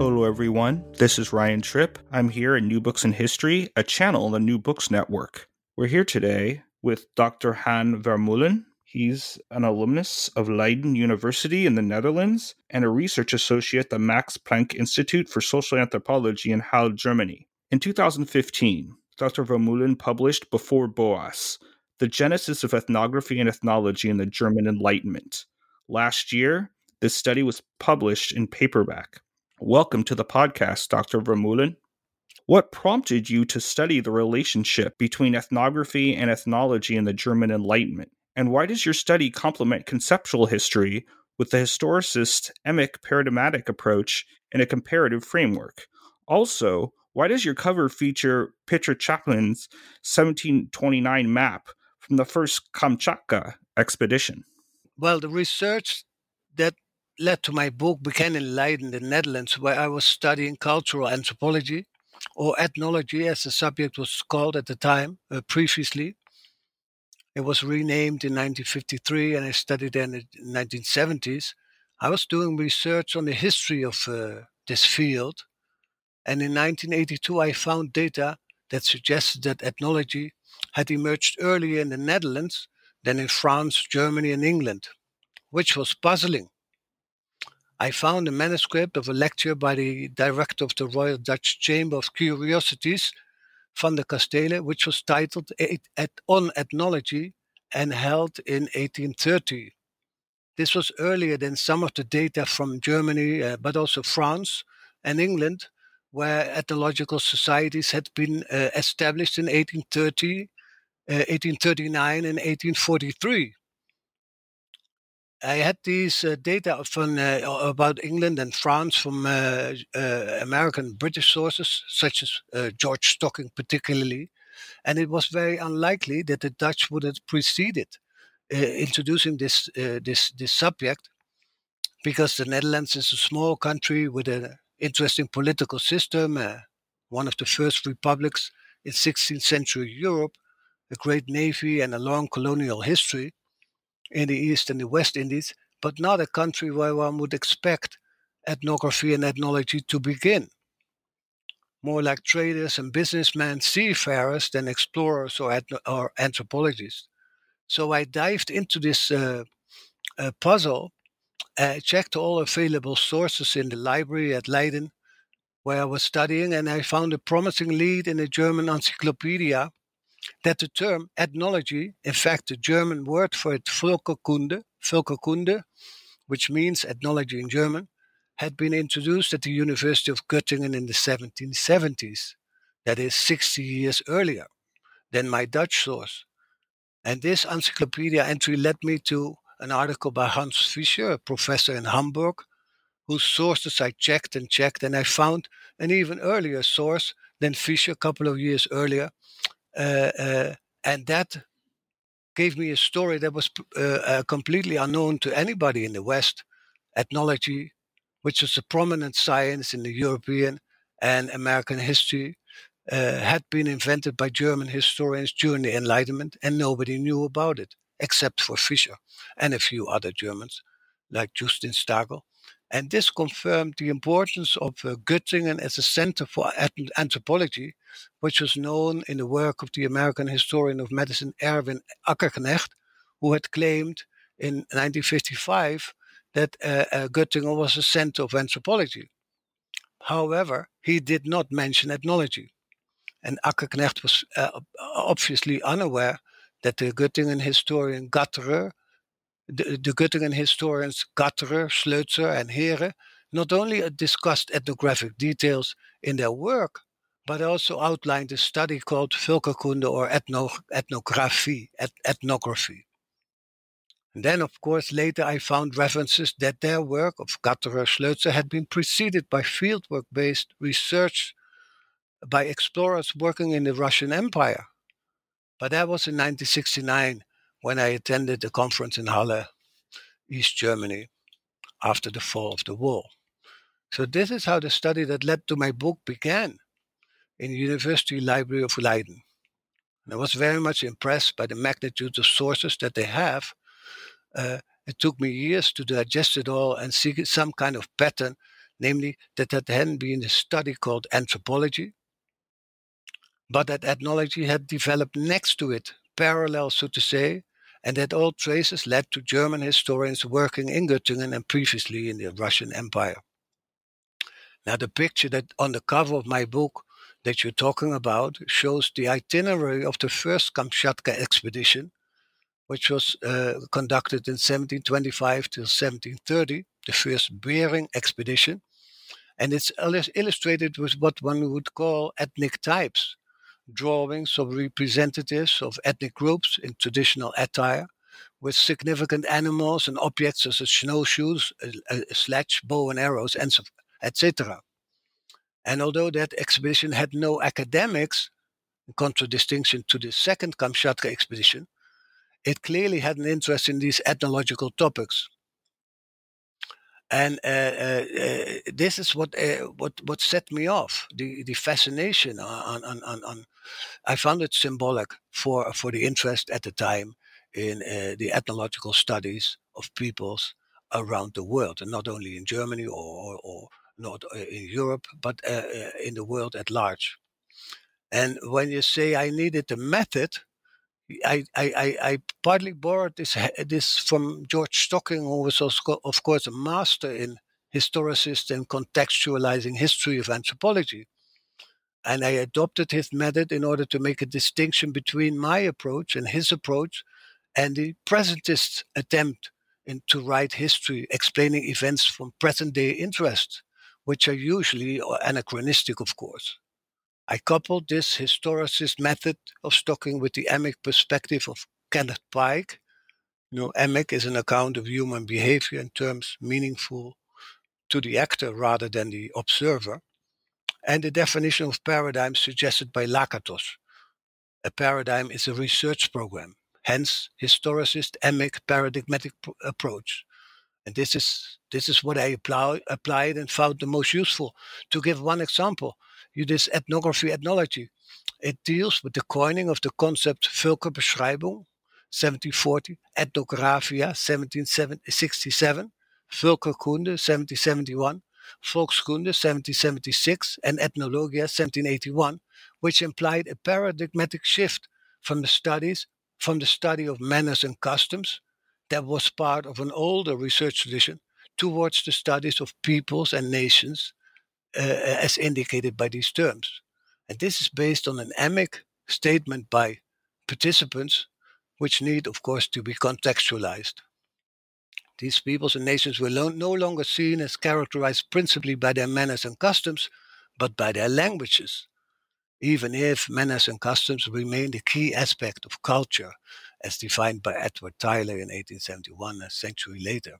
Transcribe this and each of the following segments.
Hello, everyone. This is Ryan Tripp. I'm here at New Books in History, a channel on the New Books Network. We're here today with Dr. Han Vermeulen. He's an alumnus of Leiden University in the Netherlands and a research associate at the Max Planck Institute for Social Anthropology in Halle, Germany. In 2015, Dr. Vermeulen published Before Boas, The Genesis of Ethnography and Ethnology in the German Enlightenment. Last year, this study was published in paperback. Welcome to the podcast, Dr. Vermeulen. What prompted you to study the relationship between ethnography and ethnology in the German Enlightenment? And why does your study complement conceptual history with the historicist emic paradigmatic approach in a comparative framework? Also, why does your cover feature Peter Chaplin's 1729 map from the first Kamchatka expedition? Well, the research that led to my book began in Leiden, the Netherlands, where I was studying cultural anthropology, or ethnology as the subject was called at the time, uh, previously. It was renamed in 1953 and I studied in the 1970s. I was doing research on the history of uh, this field. And in 1982, I found data that suggested that ethnology had emerged earlier in the Netherlands than in France, Germany, and England, which was puzzling I found a manuscript of a lecture by the director of the Royal Dutch Chamber of Curiosities, Van der Kastelen, which was titled On Ethnology and held in 1830. This was earlier than some of the data from Germany, uh, but also France and England, where ethnological societies had been uh, established in 1830, uh, 1839, and 1843. I had these uh, data from uh, about England and France from uh, uh American British sources, such as uh, George Stocking, particularly, and it was very unlikely that the Dutch would have preceded uh, introducing this this this subject, because the Netherlands is a small country with an interesting political system, one of the first republics in 16th century Europe, a great navy, and a long colonial history in the East and the West Indies, but not a country where one would expect ethnography and ethnology to begin. More like traders and businessmen, seafarers than explorers or, ethno- or anthropologists. So I dived into this uh, uh, puzzle, I checked all available sources in the library at Leiden, where I was studying, and I found a promising lead in a German encyclopedia that the term ethnology, in fact, the German word for it, Völkerkunde, Völkerkunde, which means ethnology in German, had been introduced at the University of Göttingen in the 1770s, that is 60 years earlier than my Dutch source. And this encyclopedia entry led me to an article by Hans Fischer, a professor in Hamburg, whose sources I checked and checked, and I found an even earlier source than Fischer a couple of years earlier, and that gave me a story that was uh, completely unknown to anybody in the West. Ethnology, which was a prominent science in the European and American history, uh, had been invented by German historians during the Enlightenment, and nobody knew about it except for Fischer and a few other Germans, like Justin Stagl. And this confirmed the importance of uh, Göttingen as a center for anthropology, which was known in the work of the American historian of medicine Erwin Ackerknecht, who had claimed in 1955 that uh, uh, Göttingen was a center of anthropology. However, he did not mention ethnology. And Ackerknecht was uh, obviously unaware that the Göttingen historian Gatterer the, the Göttingen historians Gatterer, Schlözer, and Heere not only discussed ethnographic details in their work, but also outlined a study called Völkerkunde or ethno, ethnography, et, ethnography. And then, of course, later I found references that their work of Gatterer Schlözer had been preceded by fieldwork based research by explorers working in the Russian Empire. But that was in 1969 when I attended a conference in Halle, East Germany, after the fall of the wall. So this is how the study that led to my book began in the University Library of Leiden. And I was very much impressed by the magnitude of sources that they have. Uh, it took me years to digest it all and see some kind of pattern, namely that there hadn't been a study called anthropology, but that ethnology had developed next to it, parallel, so to say, and that all traces led to German historians working in Göttingen and previously in the Russian Empire. Now, the picture that on the cover of my book that you're talking about shows the itinerary of the first Kamchatka expedition, which was uh, conducted in 1725 to 1730, the first Bering expedition. And it's illustrated with what one would call ethnic types, drawings of representatives of ethnic groups in traditional attire, with significant animals and objects such as snowshoes, a, a sledge, bow and arrows, and etc. And although that expedition had no academics, in contradistinction to the second Kamchatka expedition, it clearly had an interest in these ethnological topics. And uh, uh, uh, this is what uh, what what set me off the the fascination on on on, on I found it symbolic for for the interest at the time in uh, the ethnological studies of peoples around the world, and not only in Germany or, or, or not uh, in Europe, but in the world at large. And when you say I needed a method, I, I, I, partly borrowed this this from George Stocking, who was also, of course a master in historicist and contextualizing history of anthropology. And I adopted his method in order to make a distinction between my approach and his approach and the presentist attempt in, to write history, explaining events from present day interest which are usually uh, anachronistic, of course. I coupled this historicist method of Stocking with the emic perspective of Kenneth Pike. You know, emic is an account of human behavior in terms meaningful to the actor rather than the observer, and the definition of paradigm suggested by Lakatos. A paradigm is a research program, hence historicist emic paradigmatic approach. And this is this is what I apply, applied and found the most useful. To give one example, this ethnography ethnology. It deals with the coining of the concept Völkerbeschreibung, 1740, Ethnographia, 1767, Völkerkunde, 1771, Volkskunde, 1776, and Ethnologia, 1781, which implied a paradigmatic shift from the studies from the study of manners and customs that was part of an older research tradition towards the studies of peoples and nations Uh, uh, as indicated by these terms. And this is based on an emic statement by participants, which need, of course, to be contextualized. These peoples and nations were lo- no longer seen as characterized principally by their manners and customs, but by their languages, even if manners and customs remained a key aspect of culture as defined by Edward Tylor in 1871, a century later.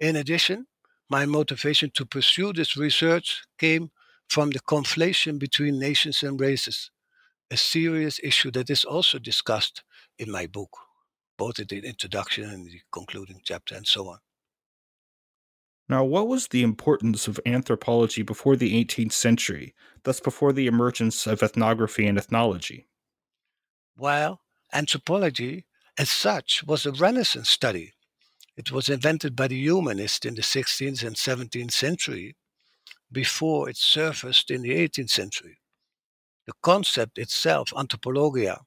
In addition, my motivation to pursue this research came from the conflation between nations and races, a serious issue that is also discussed in my book, both in the introduction and the concluding chapter, and so on. Now, what was the importance of anthropology before the 18th century, thus before the emergence of ethnography and ethnology? Well, Anthropology, as such, was a Renaissance study. It was invented by the humanists in the 16th and 17th century before it surfaced in the 18th century. The concept itself, anthropologia,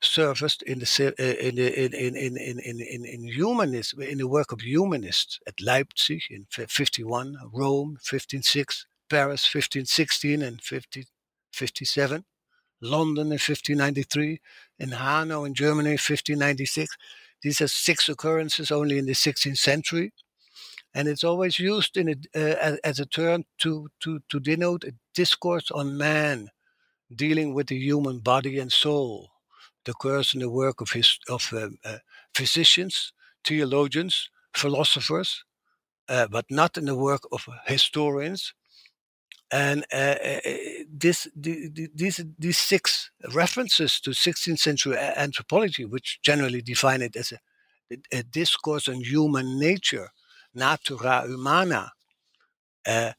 surfaced eh, in the in in in in in in, in, in in the work of humanists at Leipzig in 51, Rome 1506, Paris 1516 and 1557, London in 1593, in Hanau in Germany 1596. These are six occurrences only in the 16th century. And it's always used in a, uh, as a term to, to, to denote a discourse on man dealing with the human body and soul. It occurs in the work of, his, of um, uh, physicians, theologians, philosophers, uh, but not in the work of historians. And uh, uh this, the, the, these, these six references to 16th century anthropology, which generally define it as a, a discourse on human nature, natura humana, uh,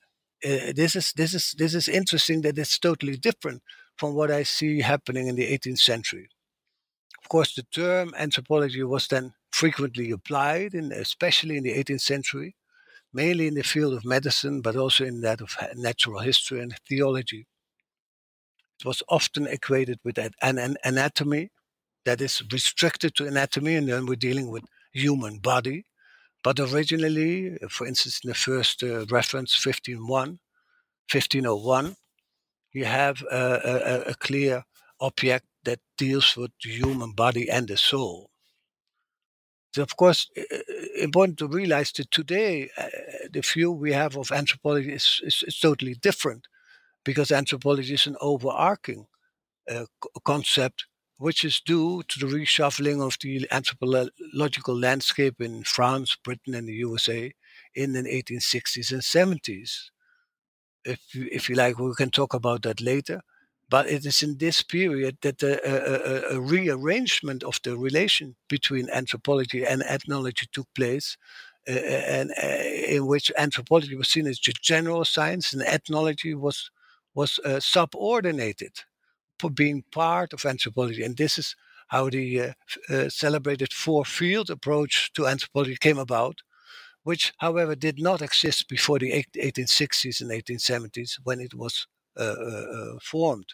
uh, this is this is this is interesting that it's totally different from what I see happening in the 18th century. Of course, the term anthropology was then frequently applied, in, especially in the 18th century, mainly in the field of medicine, but also in that of natural history and theology. It was often equated with an, an anatomy that is restricted to anatomy, and then we're dealing with human body. But originally, for instance, in the first uh, reference, 1501, 1501, you have a, a, a, clear object that deals with the human body and the soul. It's of course important to realize that today uh, the view we have of anthropology is, is, is, totally different because anthropology is an overarching uh, concept which is due to the reshuffling of the anthropological landscape in France, Britain, and the USA in the 1860s and 70s. If if you like, we can talk about that later. But it is in this period that a, a, a rearrangement of the relation between anthropology and ethnology took place, uh, and uh, in which anthropology was seen as general science and ethnology was was uh, subordinated for being part of anthropology. And this is how the uh, uh, celebrated four field approach to anthropology came about, which, however, did not exist before the 1860s and 1870s when it was Uh, uh, uh, formed.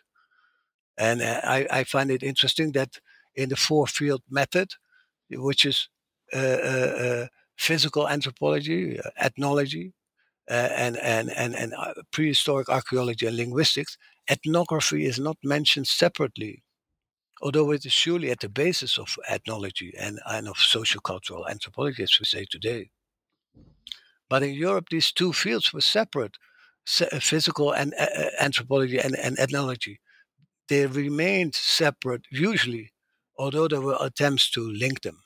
And uh, I, I, find it interesting that in the four field method, which is physical anthropology, ethnology, and, and, and, and prehistoric archaeology and linguistics, ethnography is not mentioned separately, although it is surely at the basis of ethnology and, and of sociocultural anthropology, as we say today. But in Europe, these two fields were separate uh, physical and uh, uh, anthropology and, and ethnology. They remained separate, usually, although there were attempts to link them.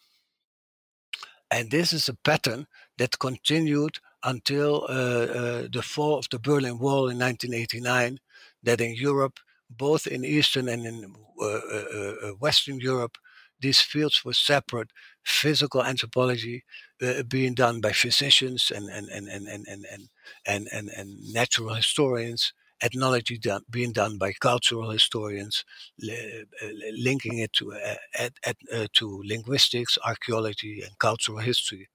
And this is a pattern that continued until uh, uh, the fall of the Berlin Wall in 1989, that in Europe, both in Eastern and in uh, uh, uh, Western Europe, these fields were separate. Physical anthropology uh, being done by physicians and and and and and and and, and, and natural historians, ethnology done, being done by cultural historians, linking it to uh, uh, to linguistics, archaeology, and cultural history.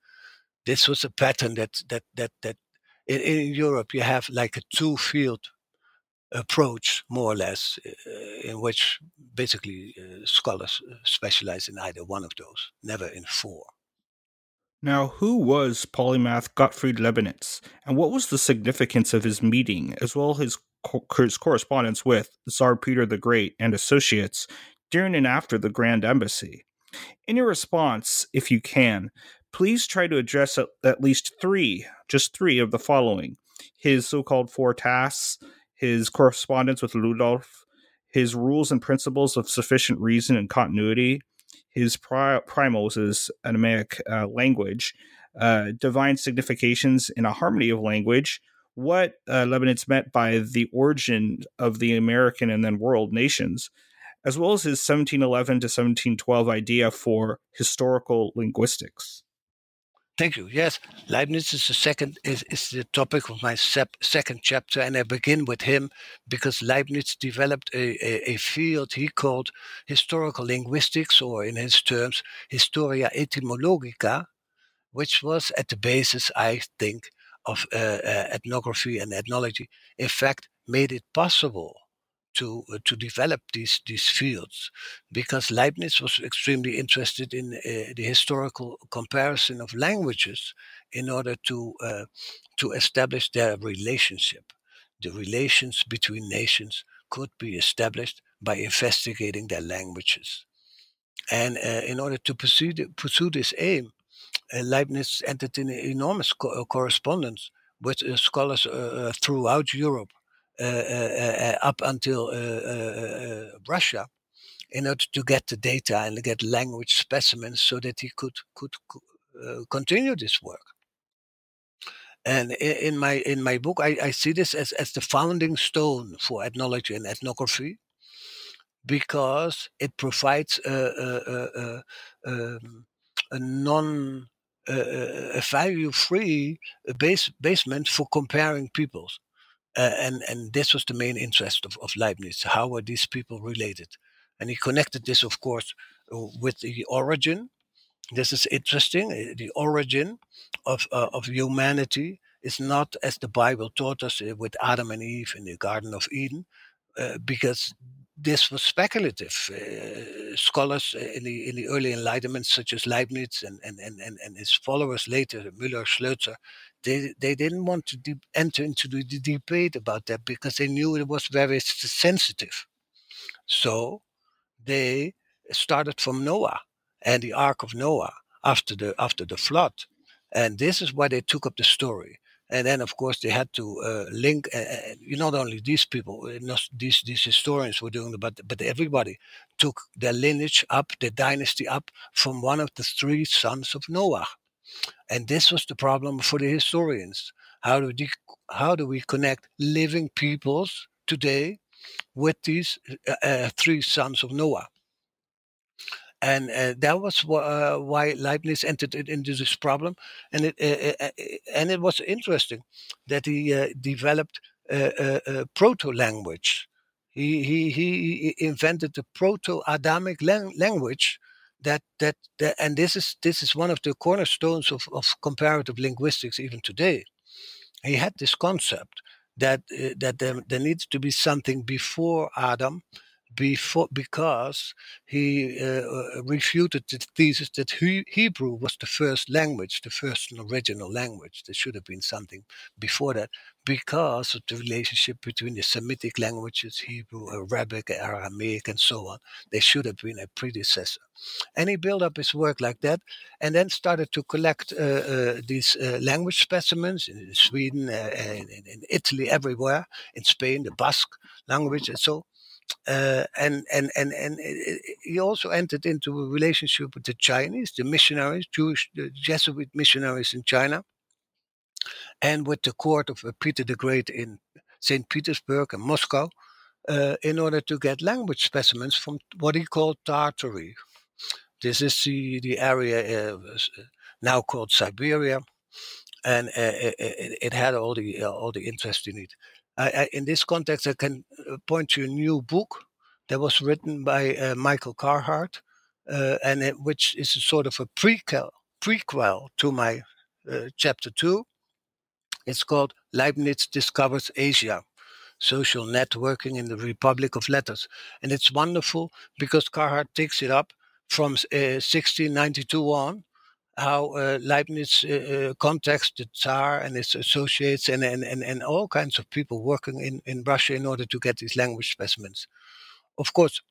This was a pattern that that that that in, in Europe you have like a two field approach, more or less, uh, in which basically uh, scholars uh, specialize in either one of those, never in four. Now, who was polymath Gottfried Leibniz, and what was the significance of his meeting, as well as his, co- his correspondence with Tsar Peter the Great and associates during and after the Grand Embassy? In your response, if you can, please try to address at, at least three, just three of the following his so called four tasks, his correspondence with Ludolf, his rules and principles of sufficient reason and continuity, his pri- primals, uh, language, uh, divine significations in a harmony of language, what uh, Leibniz meant by the origin of the American and then world nations, as well as his 1711 to 1712 idea for historical linguistics. Thank you. Yes, Leibniz is the second is, is the topic of my sep- second chapter, and I begin with him because Leibniz developed a, a, a, field he called historical linguistics, or in his terms, Historia etymologica, which was at the basis, I think, of uh, uh, ethnography and ethnology. In fact, made it possible to uh, to develop these these fields because Leibniz was extremely interested in uh, the historical comparison of languages in order to uh, to establish their relationship. The relations between nations could be established by investigating their languages, and uh, in order to pursue the, pursue this aim, uh, Leibniz entered in enormous co- uh, correspondence with scholars throughout Europe Uh, uh, uh, up until Russia in order to get the data and get language specimens so that he could could uh, continue this work. And in my in my book, I, I see this as, as the founding stone for ethnology and ethnography because it provides a, a, a, um, a non a value-free base, basement for comparing peoples. Uh, and and this was the main interest of, of Leibniz. How were these people related? And he connected this, of course, with the origin. This is interesting. Uh, the origin of uh, of humanity is not as the Bible taught us uh, with Adam and Eve in the Garden of Eden, uh, because this was speculative. Uh, scholars in the in the early Enlightenment, such as Leibniz and and, and, and his followers later, Müller, Schlözer, they they didn't want to de- enter into the, the debate about that because they knew it was very sensitive. So they started from Noah and the Ark of Noah after the after the flood, and this is why they took up the story and then of course they had to uh, link uh, uh not only these people uh, these these historians were doing but but everybody took their lineage up their dynasty up from one of the three sons of noah. And this was the problem for the historians. How do we how do we connect living peoples today with these uh, uh three sons of noah and uh, that was uh, why Leibniz entered into this problem, and it uh, uh, uh, and it was interesting that he uh, developed a, proto language. He, he he invented the proto-Adamic lang- language that, that that and this is this is one of the cornerstones of, of comparative linguistics even today. He had this concept that that there, there needs to be something before Adam before because he uh, uh, refuted the thesis that he, Hebrew was the first language, the first original language. There should have been something before that because of the relationship between the Semitic languages, Hebrew, Arabic, Aramaic, and so on. There should have been a predecessor. And he built up his work like that and then started to collect uh, uh, these uh, language specimens in Sweden, uh, in, in Italy, everywhere, in Spain, the Basque language. And so uh, and and and and he also entered into a relationship with the Chinese, the missionaries, Jewish, the Jesuit missionaries in China, and with the court of uh, Peter the Great in Saint Petersburg and Moscow, uh, in order to get language specimens from what he called Tartary. This is the the area uh, now called Siberia, and uh, it, it, had all the all the interest in it. I, I, in this context, I can uh, point to a new book that was written by uh, Michael Carhart, uh, and it, which is a sort of a prequel prequel to my uh, chapter two. It's called Leibniz Discovers Asia Social Networking in the Republic of Letters. And it's wonderful because Carhart takes it up from 1692 uh, on how uh, Leibniz uh, uh, contacts the Tsar and his associates and, and, and, and all kinds of people working in, in Russia in order to get these language specimens. Of course,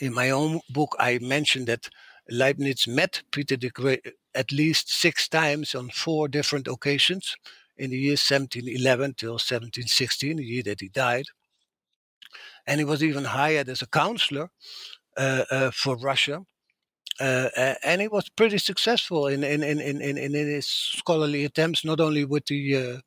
in my own book, I mentioned that Leibniz met Peter the Great at least six times on four different occasions in the year 1711 till 1716, the year that he died. And he was even hired as a counselor uh, uh, for Russia uh, and he was pretty successful in in, in, in, in, his scholarly attempts, not only with the uh,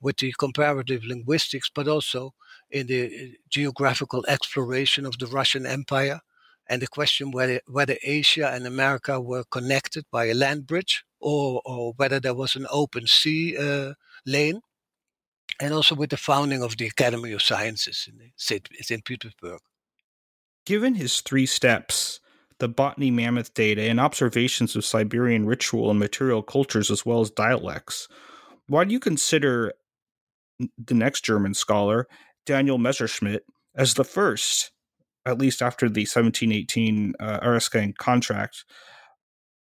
with the comparative linguistics, but also in the uh, geographical exploration of the Russian Empire, and the question whether whether Asia and America were connected by a land bridge or or whether there was an open sea uh, lane, and also with the founding of the Academy of Sciences in. St. Petersburg. Given his three steps the botany mammoth data, and observations of Siberian ritual and material cultures as well as dialects. Why do you consider the next German scholar, Daniel Messerschmidt, as the first, at least after the 1718 uh, contract,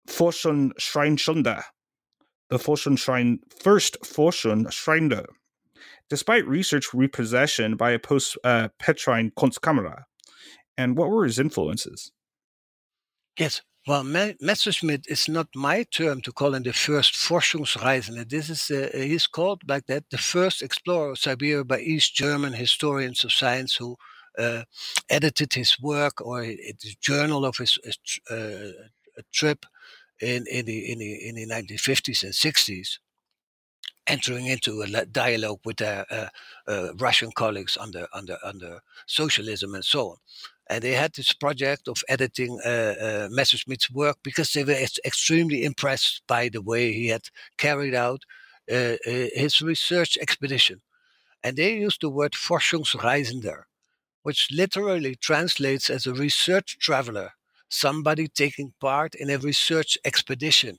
Forschung Schreinstunde, the Forschung Schrein, first Forschung Schreinde, despite research repossession by a post uh, Petrine Kunstkamera? And what were his influences? Yes. Well, Messerschmidt is not my term to call him the first Forschungsreisende. This is uh, he's called like that, the first explorer of Siberia by East German historians of science who uh, edited his work or the journal of his uh, trip in, in, the, in, the, in the 1950s and 60s, entering into a dialogue with their uh, uh, Russian colleagues under, under, under socialism and so on. And they had this project of editing uh, uh, Messerschmidt's work because they were ex- extremely impressed by the way he had carried out uh, uh, his research expedition. And they used the word Forschungsreisender, which literally translates as a research traveler, somebody taking part in a research expedition.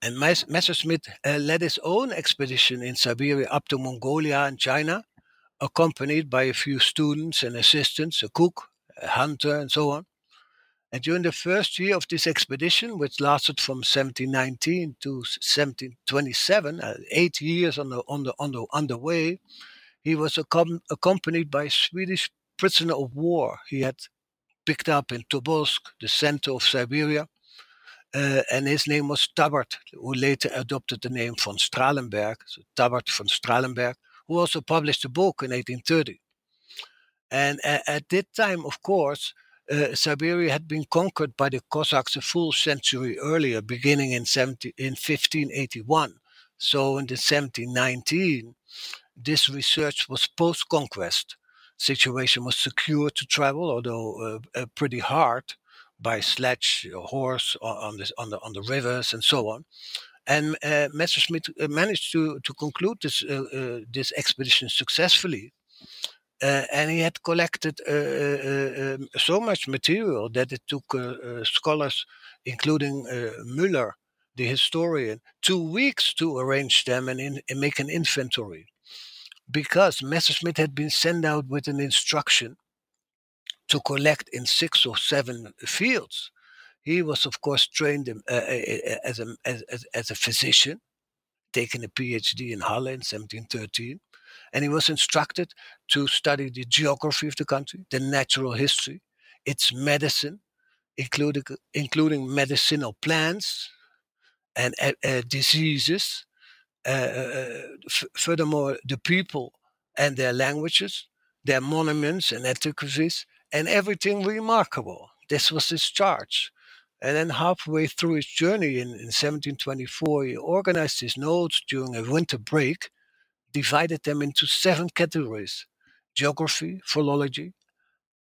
And Messerschmidt uh, led his own expedition in Siberia up to Mongolia and China, accompanied by a few students and assistants, a cook, a hunter, and so on. And during the first year of this expedition, which lasted from 1719 to 1727, uh, eight years on the, on the, on the, the way, he was accom- accompanied by a Swedish prisoner of war he had picked up in Tobolsk, the center of Siberia. Uh, and his name was Tabbert, who later adopted the name von Strahlenberg, so von Strahlenberg, who also published a book in 1830. And at that time, of course, uh, Siberia had been conquered by the Cossacks a full century earlier, beginning in, 17, in 1581. So in the 1719, this research was post-conquest. Situation was secure to travel, although uh, uh, pretty hard by sledge, or horse on the, on the on the rivers and so on. And uh, Messerschmidt uh, managed to to conclude this uh, uh, this expedition successfully. And he had collected um, so much material that it took scholars, including Müller, the historian, two weeks to arrange them and, in, and make an inventory. Because Messerschmidt had been sent out with an instruction to collect in six or seven fields he was, of course, trained uh, as, a, as, as a physician, taking a PhD in Halle in 1713. And he was instructed to study the geography of the country, the natural history, its medicine, including, including medicinal plants and uh, uh, diseases. Uh, uh, f- furthermore, the people and their languages, their monuments and antiquities, and everything remarkable. This was his charge. And then halfway through his journey in, in 1724, he organized his notes during a winter break, divided them into seven categories geography, philology,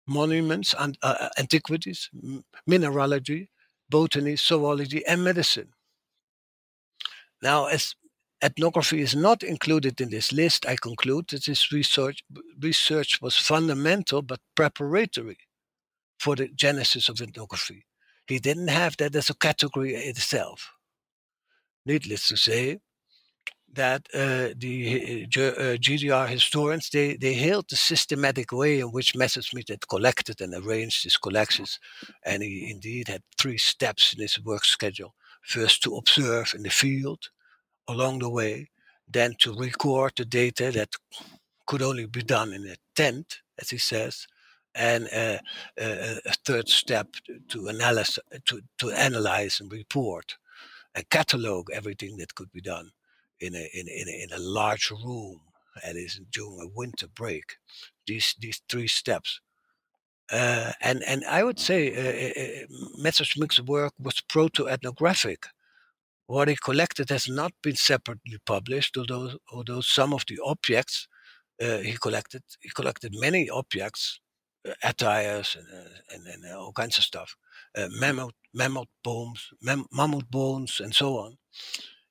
monuments and uh, uh antiquities, mineralogy, botany, zoology, and medicine. Now, as ethnography is not included in this list, I conclude that this research, research was fundamental but preparatory for the genesis of ethnography. He didn't have that as a category itself. Needless to say, that uh, the uh, GDR uh, historians they, they hailed the systematic way in which Messerschmidt had collected and arranged his collections, and he indeed had three steps in his work schedule: first to observe in the field, along the way, then to record the data that could only be done in a tent, as he says, and uh, uh, a third step to analyze, to, to analyze and report and catalog everything that could be done in a, in, in a, in a large room and is during a winter break. These, these three steps. Uh, and, and I would say uh, uh, uh Messerschmidt's work was proto-ethnographic. What he collected has not been separately published, although, although some of the objects uh, he collected, he collected many objects attires and, uh, and, and uh, all kinds of stuff, uh, mammoth, mammoth bones, mam- mammoth bones, and so on,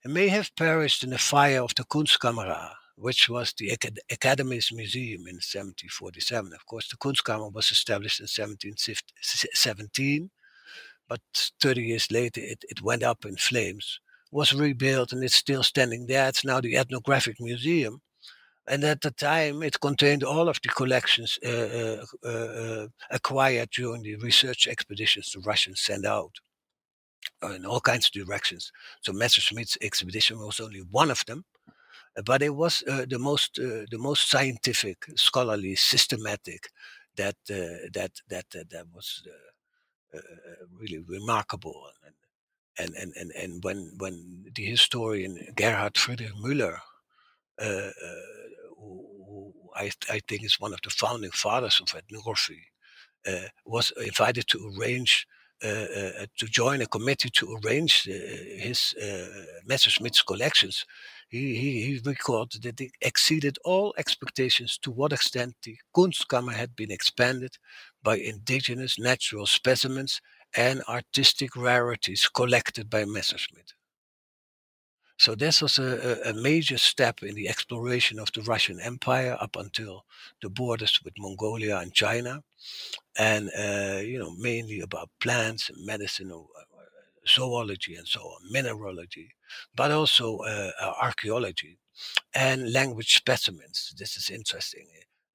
and may have perished in the fire of the Kunstkamera, which was the Acad- Academy's museum in 1747. Of course, the Kunstkammer was established in 1717, but 30 years later it, it went up in flames, was rebuilt, and it's still standing there. It's now the Ethnographic Museum and at the time, it contained all of the collections uh, uh, uh, acquired during the research expeditions the Russians sent out in all kinds of directions. So Messerschmidt's expedition was only one of them, but it was uh, the most uh, the most scientific, scholarly, systematic that uh, that that that was really remarkable. And, and and and when when the historian Gerhard Friedrich Müller uh, who, I, I, think is one of the founding fathers of ethnography, uh, was invited to arrange uh, uh, to join a committee to arrange uh, his Messerschmidt's collections, he, he, he, recorded that it exceeded all expectations to what extent the Kunstkammer had been expanded by indigenous natural specimens and artistic rarities collected by Messerschmidt. So this was a, a, major step in the exploration of the Russian Empire up until the borders with Mongolia and China, and uh, you know mainly about plants and medicine, uh, zoology and so on, mineralogy, but also uh, archaeology and language specimens. This is interesting.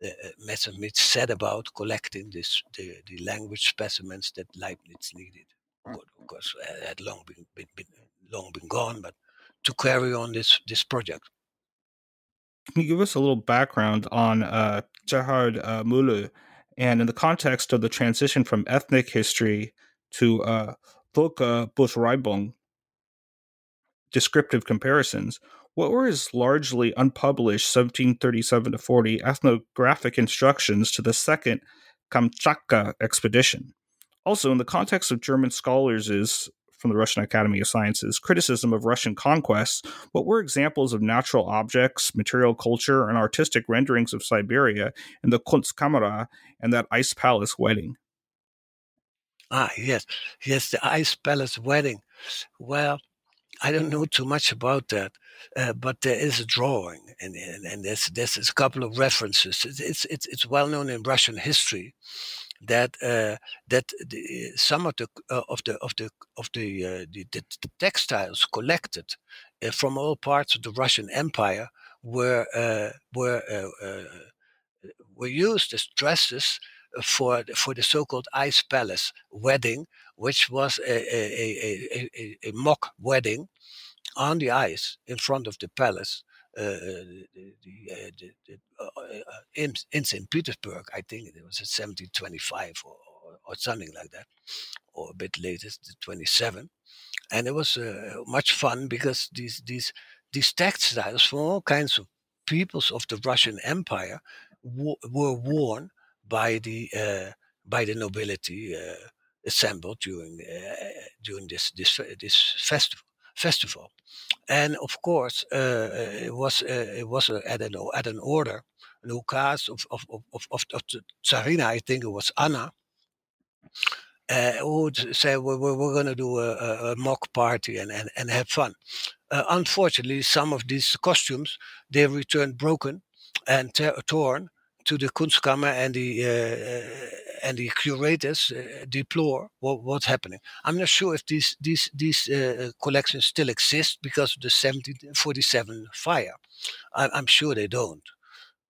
Uh, uh Messerschmidt set about collecting this the, the language specimens that Leibniz needed. Of course, had long been, been, been long been gone, but to carry on this this project. Can you give us a little background on uh, uh, Müller and in the context of the transition from ethnic history to uh, Völkerbeschreibung, descriptive comparisons? What were his largely unpublished 1737 to 40 ethnographic instructions to the second Kamchatka expedition? Also, in the context of German scholars' from the Russian Academy of Sciences criticism of Russian conquests, what were examples of natural objects, material culture, and artistic renderings of Siberia in the Kunstkamera and that ice palace wedding? Ah, yes, yes, the ice palace wedding. Well, I don't know too much about that, uh, but there is a drawing, and and, and there's there's a couple of references. It's it's it's well known in Russian history that uh, that the, some of the uh, of the of the of the, uh, the, the, textiles collected uh, from all parts of the Russian Empire were uh, were uh, were used as dresses for for the so-called ice palace wedding, which was a, a, a, a, a mock wedding on the ice in front of the palace uh, uh, in, in St. Petersburg, I think it was 1725 or, or, or, something like that, or a bit later, 27. And it was much fun because these, these, these textiles from all kinds of peoples of the Russian Empire w- were worn by the uh, by the nobility uh, assembled during uh, during this this this festival festival. And of course, uh, uh, it was uh, it was at an at an order, an ukaz of of of of, of Tsarina, I think it was Anna, uh, who would say we're, we're going to do a, a, mock party and, and, and have fun. Uh, unfortunately, some of these costumes they returned broken and torn to the Kunstkammer and the uh, and the curators uh, deplore what, what's happening. I'm not sure if these these these uh, collections still exist because of the 1747 fire. I, I'm sure they don't.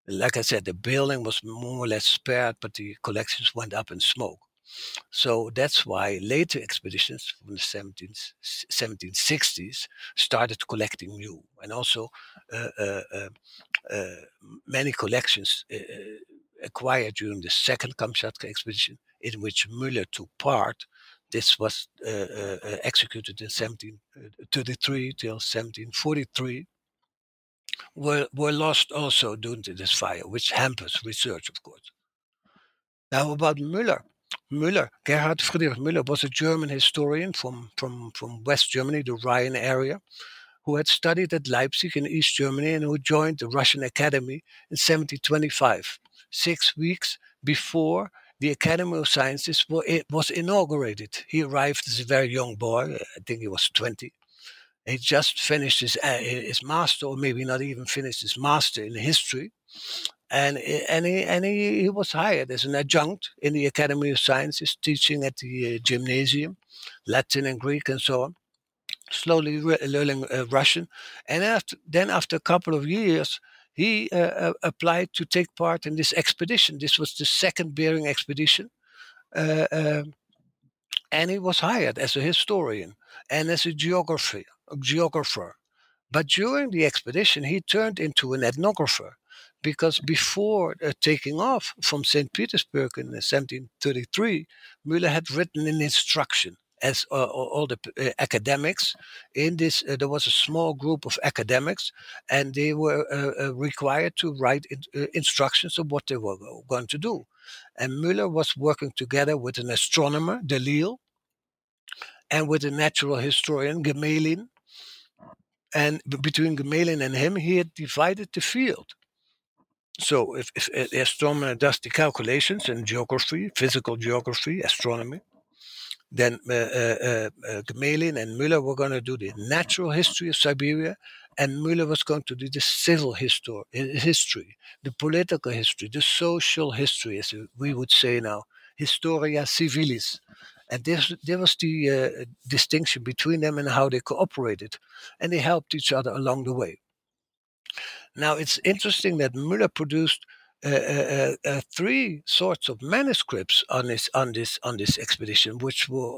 Like I said, the building was more or less spared, but the collections went up in smoke. So that's why later expeditions from the 17th, 1760s started collecting new. And also uh, uh, uh, uh Uh, many collections uh, uh, acquired during the second Kamchatka expedition, in which Müller took part. This was uh, uh, executed in 1733 till 1743 were, were lost also due to this fire, which hampers research, of course. Now, about Müller. Müller, Gerhard Friedrich Müller, was a German historian from, from, from West Germany, the Rhine area, who had studied at Leipzig in East Germany and who joined the Russian Academy in 1725, six weeks before the Academy of Sciences was inaugurated. He arrived as a very young boy, I think he was 20. He just finished his, uh, his master, or maybe not even finished his master in history and and he and he, he was hired as an adjunct in the Academy of Sciences, teaching at the uh, gymnasium, Latin and Greek and so on. Slowly re- learning uh, Russian, and after then after a couple of years, he uh, uh applied to take part in this expedition. This was the second Bering expedition, uh, um, and he was hired as a historian and as a geographer. A geographer. But during the expedition, he turned into an ethnographer because before uh, taking off from St. Petersburg in 1733, Müller had written an instruction as uh, all the uh, academics in this uh, there was a small group of academics and they were uh, uh, required to write in, instructions of what they were going to do and Müller was working together with an astronomer Delisle and with a natural historian, Gmelin. And between Gmelin and him, he had divided the field. So if, if the astronomer does the calculations in geography, physical geography, astronomy, then uh, uh, uh, Gmelin and Müller were going to do the natural history of Siberia, and Müller was going to do the civil history, history, the political history, the social history, as we would say now, historia civilis. And this, there was the uh, distinction between them and how they cooperated, and they helped each other along the way. Now, it's interesting that Müller produced uh, uh, uh, three sorts of manuscripts on this on this on this expedition, which were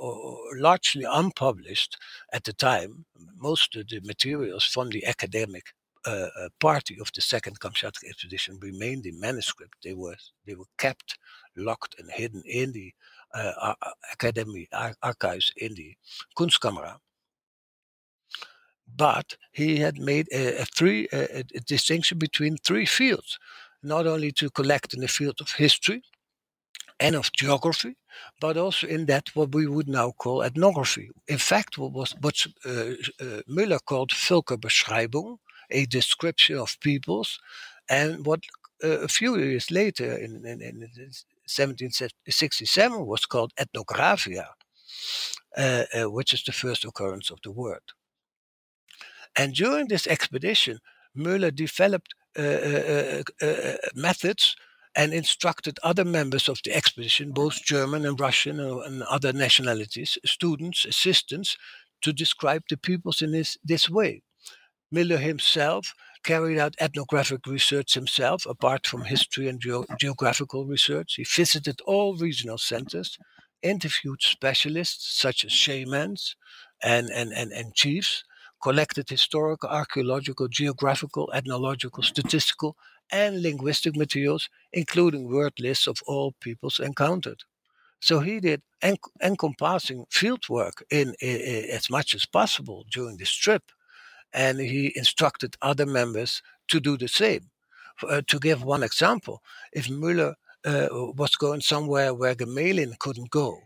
largely unpublished at the time. Most of the materials from the academic uh, party of the second Kamchatka expedition remained in manuscript. They were they were kept locked and hidden in the uh, academy archives in the Kunstkamera but he had made a, a three a, a, distinction between three fields not only to collect in the field of history and of geography, but also in that what we would now call ethnography. In fact, what was what uh, uh, Müller called Völkerbeschreibung, a description of peoples, and what uh, a few years later, in, in, in 1767, was called ethnographia, uh, uh, which is the first occurrence of the word. And during this expedition, Müller developed Uh, uh, uh, methods and instructed other members of the expedition, both German and Russian and other nationalities, students, assistants, to describe the peoples in this, this way. Müller himself carried out ethnographic research himself, apart from history and geographical research. He visited all regional centers, interviewed specialists such as shamans and, and, and, and chiefs, collected historical, archaeological, geographical, ethnological, statistical, and linguistic materials, including word lists of all peoples encountered. So he did en- encompassing field work in, in, in, as much as possible during this trip, and he instructed other members to do the same. Uh, to give one example, if Müller uh, was going somewhere where Gmelin couldn't go,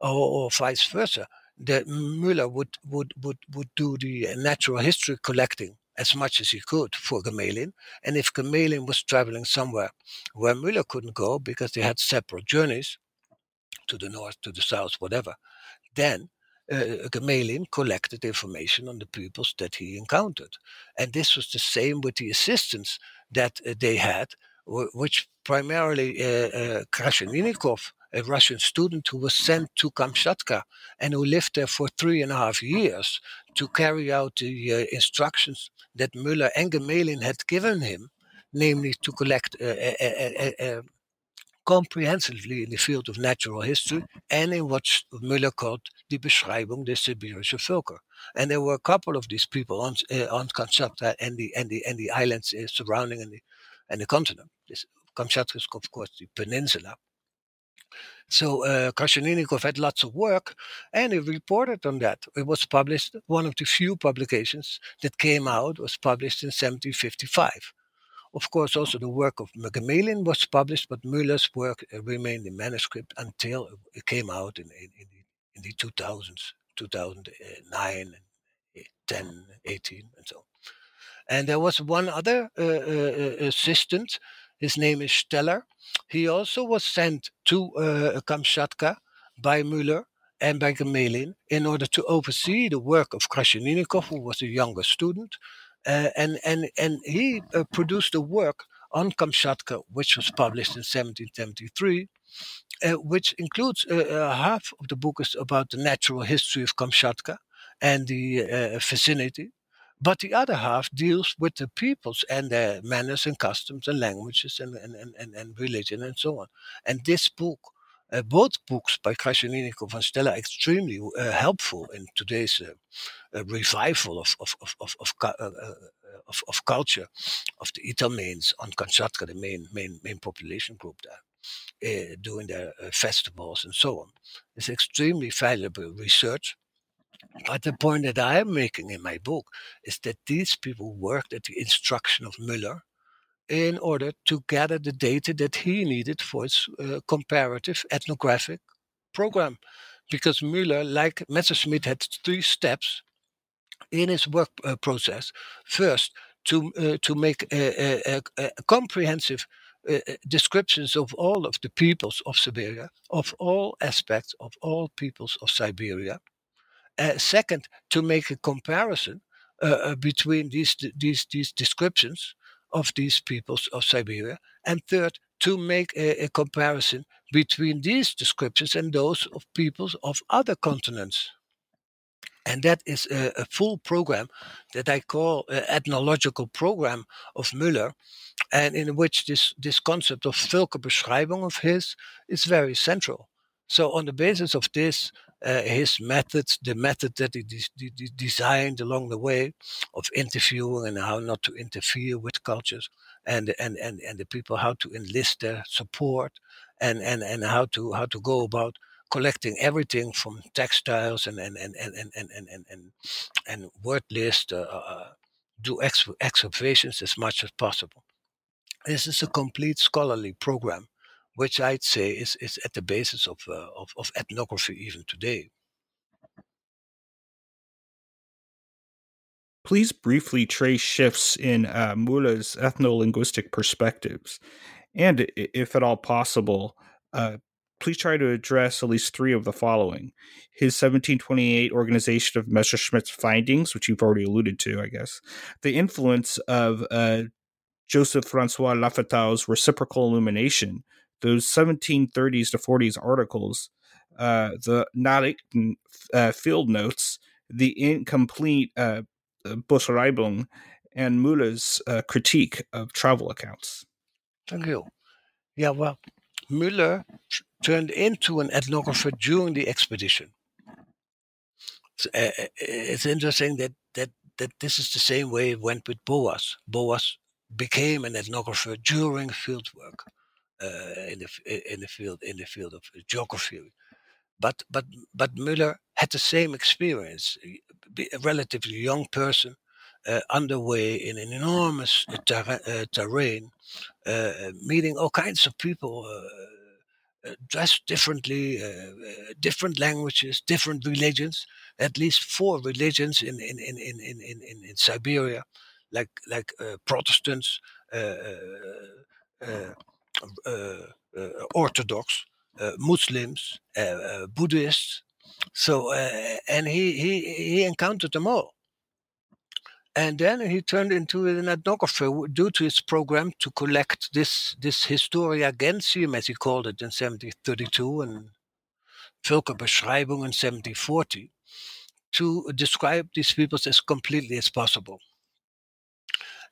or, or vice versa, that Müller would, would, would, would do the natural history collecting as much as he could for Gmelin. And if Gmelin was traveling somewhere where Müller couldn't go because they had separate journeys to the north, to the south, whatever, then uh, Gmelin collected information on the peoples that he encountered. And this was the same with the assistants that uh, they had, which primarily uh, uh, a Russian student who was sent to Kamchatka and who lived there for three and a half years to carry out the uh, instructions that Müller and Gmelin had given him, namely to collect uh, uh, uh, comprehensively in the field of natural history and in what Müller called the Beschreibung des Sibirische Völker. And there were a couple of these people on, uh, on Kamchatka and the, and the, and the islands uh, surrounding and the, and the continent. This, Kamchatka is, of course, the peninsula. So uh, had lots of work, and he reported on that. It was published. One of the few publications that came out was published in 1755. Of course, also the work of Gmelin was published, but Müller's work uh, remained in manuscript until it came out in, in, in, the, in the 2000s, 2009, and 10, 18, and so on. And there was one other uh, uh, uh assistant his name is Steller. He also was sent to uh, Kamchatka by Müller and by Gmelin in order to oversee the work of Krasheninnikov, who was a younger student. Uh, and, and, and he uh, produced a work on Kamchatka, which was published in 1773, uh, which includes uh, uh, half of the book is about the natural history of Kamchatka and the uh, vicinity. But the other half deals with the peoples and their manners and customs and languages and, and, and, and religion and so on. And this book, uh, both books by Krasheninnikov and Steller, are extremely uh, helpful in today's uh, uh revival of, of, of, of, of, uh, uh, of, of, culture of the Itelmens on Kamchatka, the main, main, main population group there, doing their festivals and so on. It's extremely valuable research but the point that I am making in my book is that these people worked at the instruction of Müller in order to gather the data that he needed for his uh, comparative ethnographic program because Müller, like Messerschmidt, had three steps in his work uh, process. First, to uh, to make a, comprehensive uh, uh, descriptions of all of the peoples of Siberia, of all aspects of all peoples of Siberia. Uh, second, to make a comparison uh, uh, between these these these descriptions of these peoples of Siberia, and third, to make a, a comparison between these descriptions and those of peoples of other continents. And that is a, a full program that I call an ethnological program of Müller, and in which this, this concept of Völkerbeschreibung of his is very central. So, on the basis of this, uh, his methods, the method that he de- de- designed along the way of interviewing and how not to interfere with cultures, and and and, and the people how to enlist their support, and and and how to how to go about collecting everything from textiles and and and and and and and, and, and word list, uh, uh, do ex- excavations as much as possible. This is a complete scholarly program, which I'd say is, is at the basis of, uh, of, of ethnography even today. Please briefly trace shifts in uh, Müller's ethno-linguistic perspectives, and if at all possible, uh, please try to address at least three of the following. His 1728 organization of Messerschmidt's findings, which you've already alluded to, I guess, the influence of uh, Joseph Francois Lafitau's reciprocal illumination, those 1730s to 40s articles, uh, the Nachrichten uh, field notes, the incomplete uh, uh and Müller's uh, critique of travel accounts. Thank you. Yeah, well, Müller turned into an ethnographer during the expedition. Uh, it's interesting that, that, that this is the same way it went with Boas. Boas became an ethnographer during fieldwork uh, Eh, in, the, in the field in the field of eh, geography. But but but Müller had the same experience. A relatively young person, uh, underway in an enormous ter- uh, terrain, meeting all kinds of people dressed differently, different languages, different religions. At least four religions in in in in in in, in Siberia, like like Protestants, Uh, uh, Orthodox, uh, Muslims, Buddhists. So and he he he encountered them all and then he turned into an ethnographer due to his program to collect this this Historia Gentium, as he called it in 1732, and Völkerbeschreibung in 1740, to describe these peoples as completely as possible.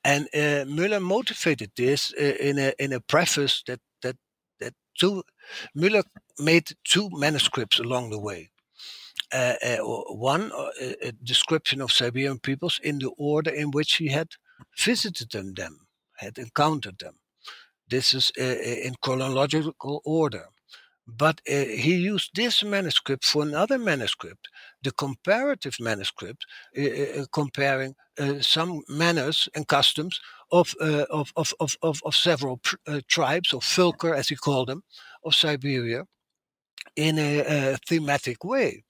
And uh, Müller motivated this uh, in a in a preface that that that two Müller made two manuscripts along the way uh, uh, one uh, a description of Siberian peoples in the order in which he had visited them, them had encountered them. This is in chronological order. But uh, he used this manuscript for another manuscript, the comparative manuscript, uh, uh, comparing some manners and customs of, of, of, of, of, of, several tribes, or Völker as he called them, of Siberia, in a, a thematic way.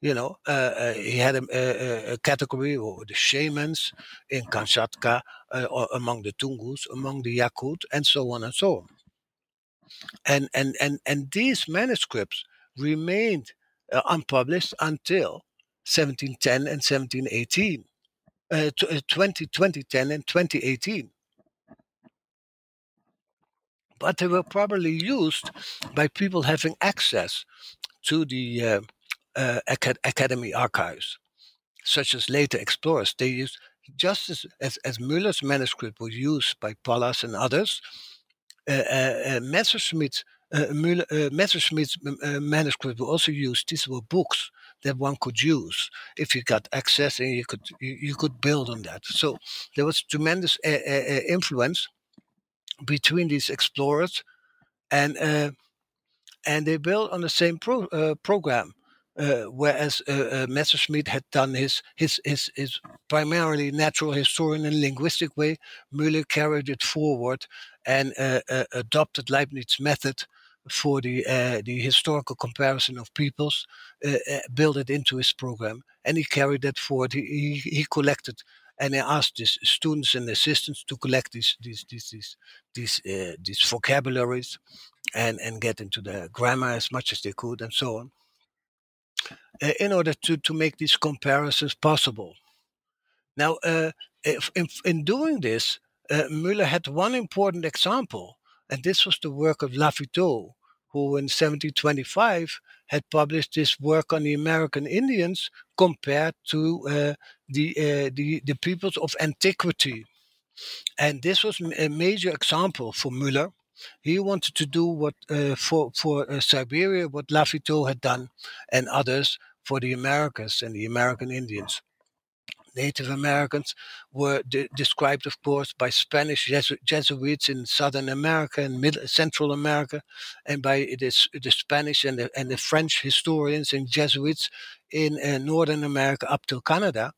You know, uh, uh, he had a, a, a, category or the shamans in Kamchatka, uh, among the Tungus, among the Yakut, and so on and so on. And and and and these manuscripts remained uh, unpublished until 1710 and 1718, uh, 20, 2010 and 2018 but they were probably used by people having access to the uh, uh, acad- academy archives, such as later explorers. They used just as, as, as Müller's manuscript was used by Pallas and others, uh, uh, uh uh, Müller, uh, Messerschmidt's manuscript were also used. These were books that one could use if you got access and you could you, you could build on that. So there was tremendous influence between these explorers and and they built on the same pro, uh, program. Uh, whereas uh, uh, Messerschmidt had done his, his, his, his primarily natural historian and linguistic way, Müller carried it forward and uh, uh, adopted Leibniz's method for the uh, the historical comparison of peoples, uh, uh, built it into his program, and he carried that forward. He, he, he collected and he asked his students and assistants to collect these these these these these, uh, these vocabularies and and get into the grammar as much as they could and so on in order to to make these comparisons possible now if, in, in doing this uh, Müller had one important example and this was the work of Lafitau who in 1725 had published this work on the American Indians compared to uh, the, uh, the, the peoples of antiquity. And this was a major example for Müller. He wanted to do what uh, for for uh, Siberia, what Lafitau had done, and others for the Americas and the American Indians. Native Americans were de- described, of course, by Spanish Jesu- Jesuits in Southern America and Central America, and by the, the Spanish and the, and the French historians and Jesuits in uh, Northern America up to Canada.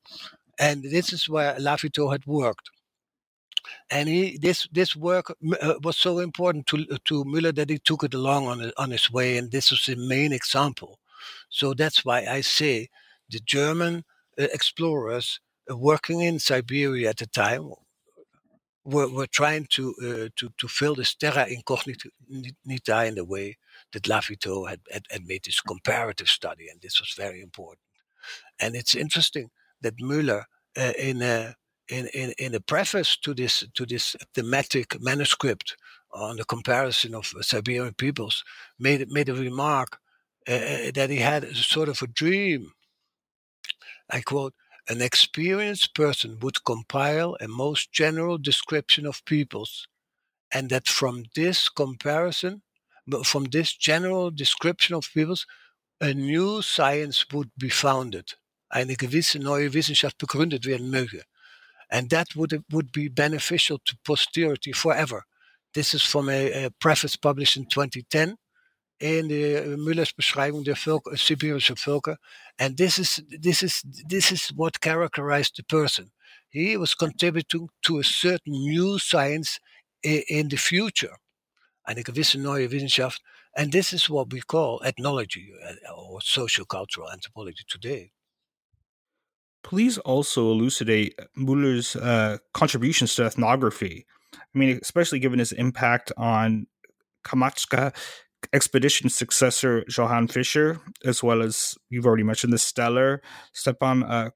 And this is where Lafitau had worked. And he, this this work uh, was so important to to Müller that he took it along on on his way, and this was the main example. So that's why I say the German explorers uh, working in Siberia at the time were, were trying to, uh, to, to fill this terra incognita in the way that Lafitau had, had, had made this comparative study, and this was very important. And it's interesting that Müller, uh, in a in, in, in a preface to this to this thematic manuscript on the comparison of Siberian peoples, made made a remark uh, that he had sort of a dream I quote, an experienced person would compile a most general description of peoples, and that from this comparison, from this general description of peoples, a new science would be founded. Eine gewisse neue Wissenschaft begründet werden möge. And that would, would be beneficial to posterity forever. This is from a, a preface published in 2010 in de Müller's beschrijving der Völker, Sibirische Völker. And this is, this, is, this is what characterized the person. He was contributing to a certain new science in, the future. Eine gewisse neue Wissenschaft. And this is what we call ethnology uh, or social cultural anthropology today. Please also elucidate Müller's uh, contributions to ethnography. I mean, especially given his impact on Kamchatka expedition successor Johann Fischer, as well as you've already mentioned the Steller Stepan uh.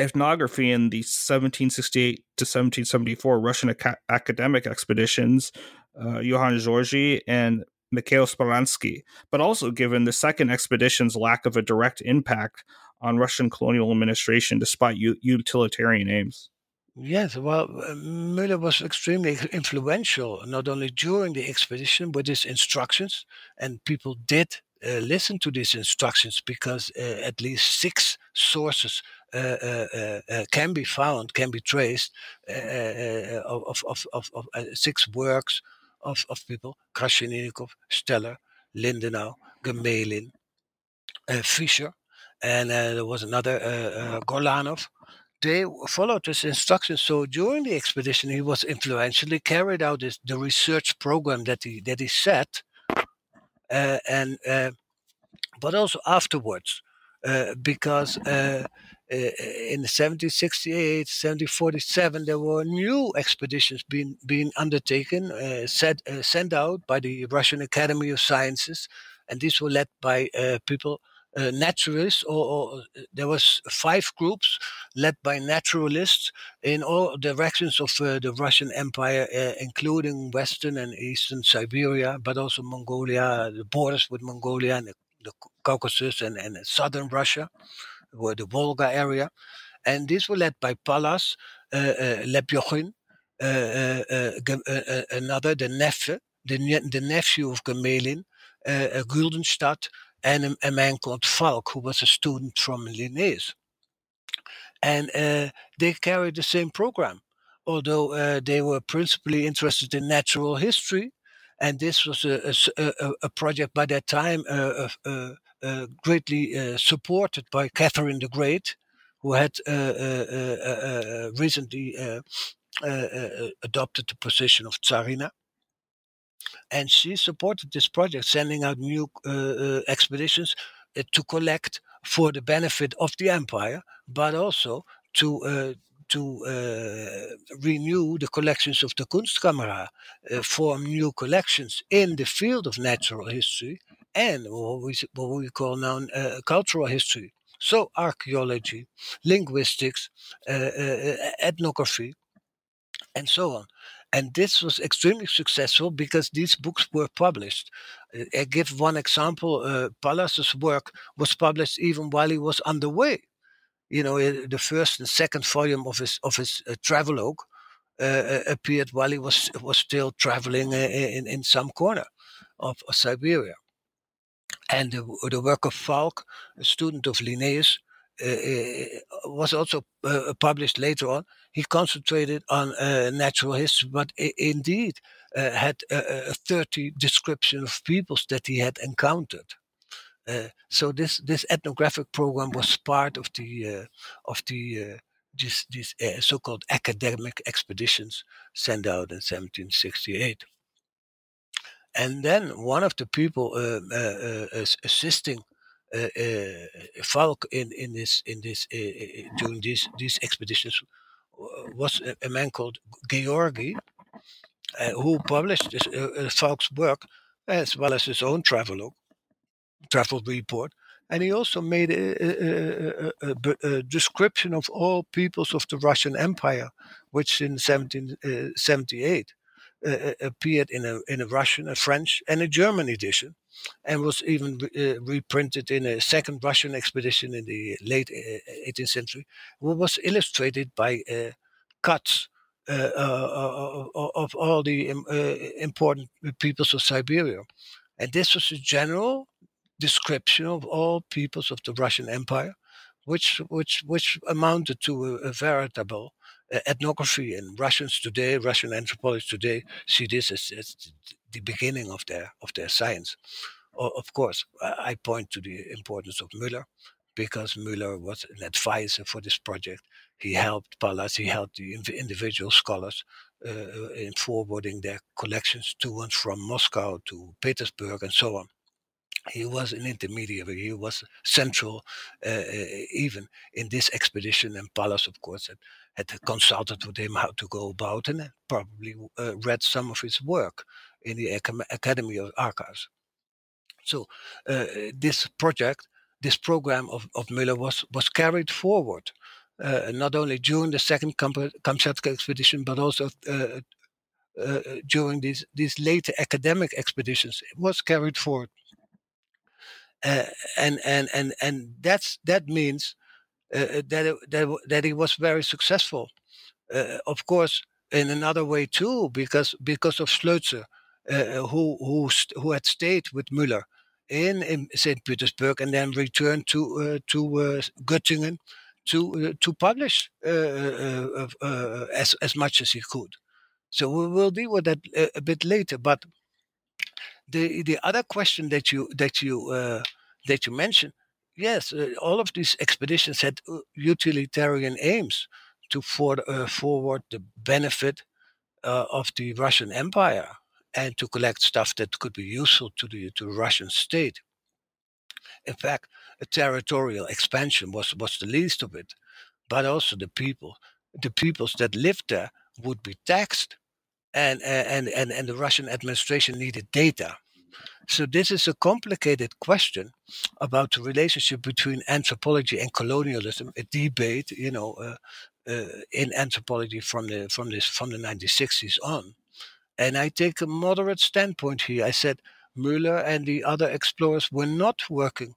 Ethnography in the 1768 to 1774 Russian Ac- academic expeditions, uh, Johann Georgi and Mikhail Speransky, but also given the second expedition's lack of a direct impact on Russian colonial administration despite u- utilitarian aims. Yes, well, uh, Müller was extremely influential, not only during the expedition with his instructions, and people did uh, listen to these instructions because uh, at least six sources uh, uh, uh can be found, can be traced of, of, of, of six works of, of people Krasheninnikov, Steller, Lindenau, Gmelin, Fischer, and there was another Gorlanov they followed his instructions. So during the expedition, he was influentially carried out this, the research program that he that he set, uh, and uh, but also afterwards, uh, because uh, uh, in 1768, 1747, there were new expeditions being being undertaken, uh, set, sent out by the Russian Academy of Sciences, and these were led by people uh, naturalists, or, or, uh, there was five groups led by naturalists in all directions of uh, the Russian Empire, uh, including Western and Eastern Siberia, but also Mongolia, the borders with Mongolia and the, the Caucasus and, and southern Russia, were the Volga area, and these were led by Pallas, uh, uh, Lepjochin, another, the nephew, the, the nephew of Gmelin, uh, Güldenstädt, and a, a, man called Falck, who was a student from Linnaeus. And uh, they carried the same program, although uh, they were principally interested in natural history. And this was a, a, a project by that time uh, uh, uh greatly supported by Catherine the Great, who had recently adopted the position of Tsarina. And she supported this project, sending out new uh, uh, expeditions uh, to collect for the benefit of the empire, but also to uh, to uh, renew the collections of the Kunstkamera, uh, form new collections in the field of natural history and what we, what we call now cultural history. So archaeology, linguistics, ethnography, and so on. And this was extremely successful because these books were published. Uh, I give one example. Uh, Pallas's work was published even while he was underway. You know, uh, the first and second volume of his of his uh, travelogue uh, uh appeared while he was was still traveling in in some corner of, of Siberia. And the, the work of Falck, a student of Linnaeus, was also published later on he concentrated on uh, natural history, but indeed uh, had a, a 30 description of peoples that he had encountered. Uh, so this this ethnographic program was part of the uh, of the uh, this, uh, so-called academic expeditions sent out in 1768. And then one of the people assisting uh, uh, Falck in in this in this uh, during these these expeditions was a, a man called Georgi, uh, who published this, uh, Falck's work as well as his own travel travel report. And he also made a, a, a, a, description of all peoples of the Russian Empire, which in 1778 uh, uh, appeared in a, in a Russian, a French, and a German edition, and was even uh, reprinted in a second Russian expedition in the late uh, 18th century, was illustrated by uh, cuts uh, uh, uh, of all the um, important peoples of Siberia. And this was a general description of all peoples of the Russian Empire, which which which amounted to a, a veritable ethnography. And Russians today, Russian anthropologists today, see this as, as the beginning of their of their science. Of course, I point to the importance of Müller because Müller was an advisor for this project. He helped Pallas, he helped the individual scholars uh, in forwarding their collections to and from Moscow to Petersburg and so on. He was an intermediary. He was central, uh, uh even in this expedition. And Pallas, of course, had, had consulted with him how to go about and probably uh, read some of his work in the Academy of Archives. So uh, this project, this program of, of Müller was was carried forward, uh, not only during the second Kamchatka expedition, but also uh, uh, during these these later academic expeditions. It was carried forward, uh, and and and and that's that means uh, that, it, that that he was very successful. of course, in another way too, because because of Schlözer uh, who who who had stayed with Müller in, in St. Petersburg and then returned to uh, to uh, Göttingen to to publish as as much as he could. So we will deal with that a, a bit later. But the the other question that you that you uh, that you mentioned, yes, uh, all of these expeditions had utilitarian aims to for, uh, forward the benefit of the Russian Empire and to collect stuff that could be useful to the to Russian state. In fact, a territorial expansion was, was the least of it, but also the people, the peoples that lived there would be taxed, and and and and the Russian administration needed data. So this is a complicated question about the relationship between anthropology and colonialism, a debate, you know, uh, uh, in anthropology from the from this from the 1960s on. And I take a moderate standpoint here. I said Müller and the other explorers were not working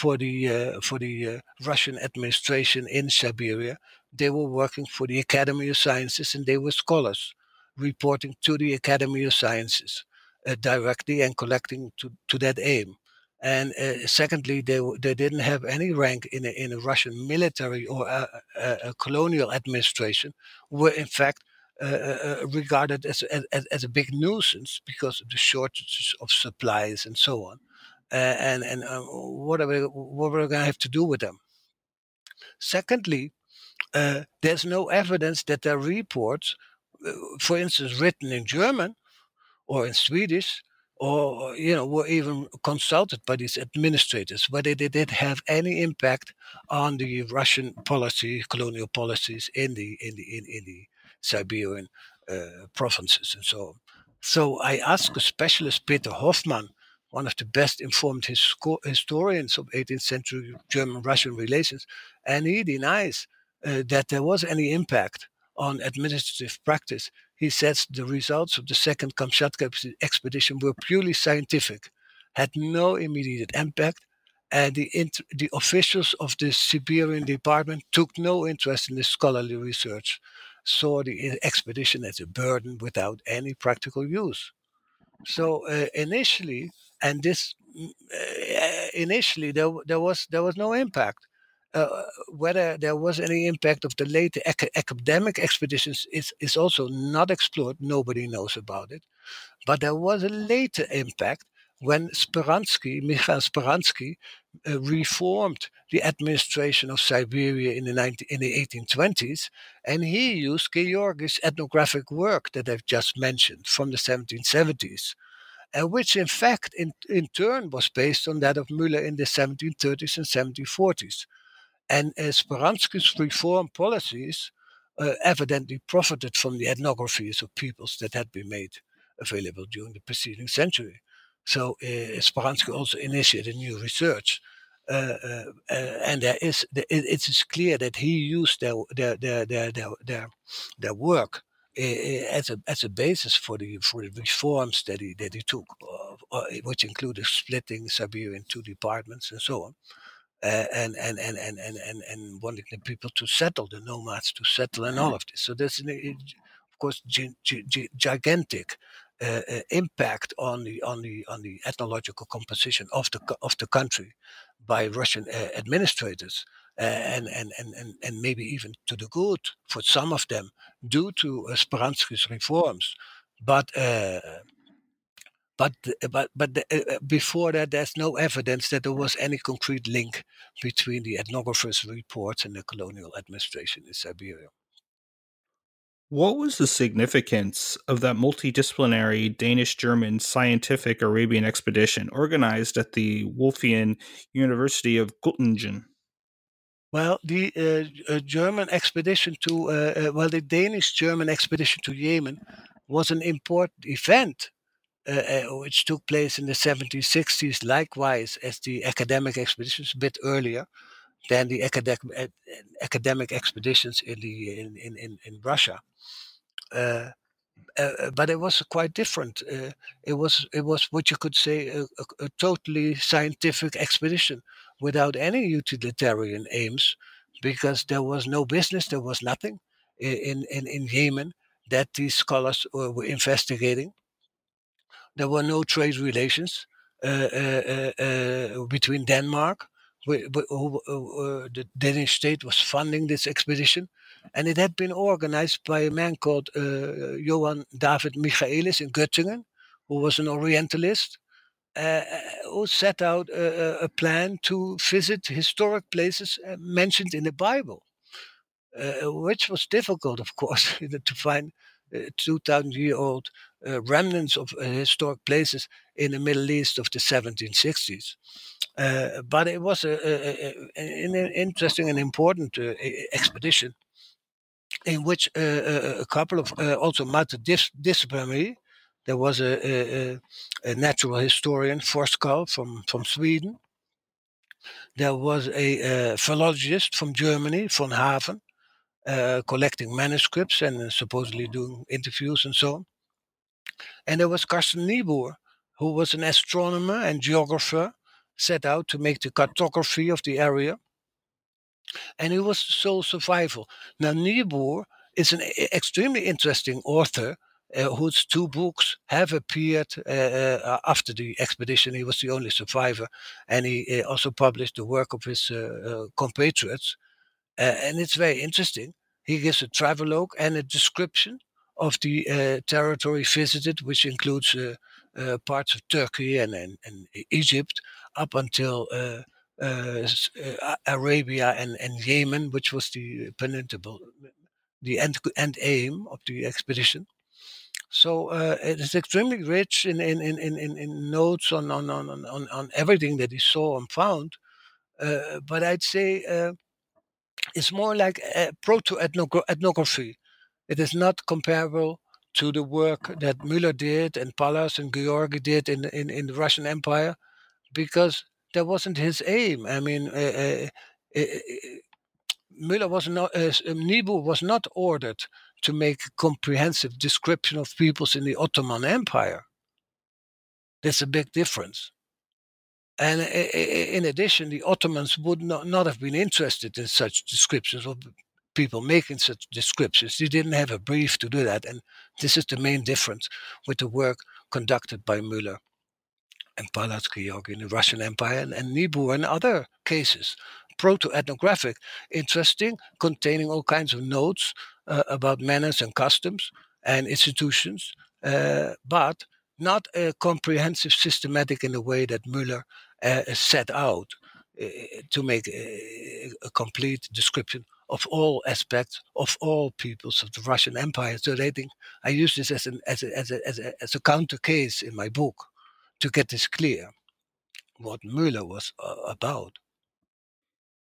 for the uh, for the uh, Russian administration in Siberia. They were working for the Academy of Sciences, and they were scholars reporting to the Academy of Sciences uh, directly and collecting to, to that aim. And uh, secondly, they they didn't have any rank in a, in a Russian military or a, a, a colonial administration. Were in fact uh, uh, uh, regarded as, as, as a big nuisance because of the shortages of supplies and so on. And and what are we what are we going to have to do with them? Secondly, there's no evidence that their reports, for instance, written in German or in Swedish or you know were even consulted by these administrators whether they did have any impact on the Russian policy, colonial policies in the in the in, in the Siberian uh, provinces and so on. So I asked a specialist, Peter Hoffmann, one of the best informed historians of 18th century German-Russian relations, and he denies uh, that there was any impact on administrative practice he says the results of the second Kamchatka expedition were purely scientific, had no immediate impact, and the, int- the officials of the Siberian department took no interest in the scholarly research, saw the expedition as a burden without any practical use. So uh, initially, and this mm, uh, initially there, there was there was no impact. Uh, whether there was any impact of the later ac- academic expeditions is, is also not explored. Nobody knows about it. But there was a later impact when Speransky, Mikhail Speransky, uh, reformed the administration of Siberia in the, 19, in the 1820s, and he used Georgi's ethnographic work that I've just mentioned from the 1770s, and which in fact in, in turn was based on that of Müller in the 1730s and 1740s. And uh, Speransky's reform policies uh, evidently profited from the ethnographies of peoples that had been made available during the preceding century. So uh, also initiated new research. Uh, uh, uh and there is it, it is clear that he used their their their their their, their, their work uh, as a as a basis for the for the reforms that he that he took, which included splitting Siberia into departments and so on and, and, and, and, and, and, and wanting the people to settle, the nomads to settle, and all of this. So there's, an, of course, gi- gi- gigantic uh, uh, impact on the on the on the ethnological composition of the of the country by Russian uh, administrators, and, and and and and maybe even to the good for some of them due to uh, Speransky's reforms, but but but but the, uh, uh, before that, there's no evidence that there was any concrete link between the ethnographer's reports and the colonial administration in Siberia. What was the significance of that multidisciplinary Danish German scientific Arabian expedition organized at the Wolffian University of Göttingen? Well, the uh, German expedition to, uh, uh well, the Danish German expedition to Yemen was an important event uh, uh, which took place in the 1760s, likewise as the academic expeditions, a bit earlier than the academic academic expeditions in the in in, in Russia. Uh, uh, but it was quite different. Uh, it was it was what you could say a, a, a, totally scientific expedition without any utilitarian aims, because there was no business, there was nothing in in, in Yemen that these scholars were, were investigating there were no trade relations uh, uh, uh, between Denmark, the Danish state was funding this expedition, and it had been organized by a man called Johann David Michaelis in Göttingen, who was an Orientalist. Uh, who set out a, a, plan to visit historic places mentioned in the Bible, uh, which was difficult, of course, to find 2,000 year old uh, remnants of uh, historic places in the Middle East of the 1760s. Uh, but it was a, a, a, an interesting and important uh, expedition in which uh, a couple of uh, also multidisciplinary. There was a, a natural historian, Forsskål from, from Sweden. There was a, philologist from Germany, von Haven, collecting manuscripts and supposedly doing interviews and so on. And there was Carsten Niebuhr, who was an astronomer and geographer, set out to make the cartography of the area. And he was the sole survival. Now, Niebuhr is an extremely interesting author uh, whose two books have appeared uh, uh, after the expedition. He was the only survivor, and he uh, also published the work of his uh, uh, compatriots. and it's very interesting. He gives a travelogue and a description of the territory visited, which includes parts of Turkey and, and, and, Egypt, up until Arabia and, and Yemen, which was the peninsula, the end, end aim of the expedition. So uh, it is extremely rich in in, in, in, in notes on, on, on, on, on everything that he saw and found. Uh, but I'd say uh, it's more like a proto ethnography. It is not comparable to the work that Müller did and Pallas and Georgi did in, in, in the Russian Empire because that wasn't his aim. I mean, uh, uh, Müller was not, uh, Niebuhr was not ordered to make a comprehensive description of peoples in the Ottoman Empire. There's a big difference. And in addition, the Ottomans would not, not have been interested in such descriptions of people making such descriptions. They didn't have a brief to do that. And this is the main difference with the work conducted by Müller and Georgi in the Russian Empire and, and Niebuhr and other cases. Proto ethnographic, interesting, containing all kinds of notes uh, about manners and customs and institutions, uh, but not a comprehensive systematic in the way that Müller uh, set out uh, to make a, a, complete description of all aspects of all peoples of the Russian Empire. So I think I use this as, an, as, a, as, a, as, a, as a counter case in my book to get this clear what Müller was uh, about.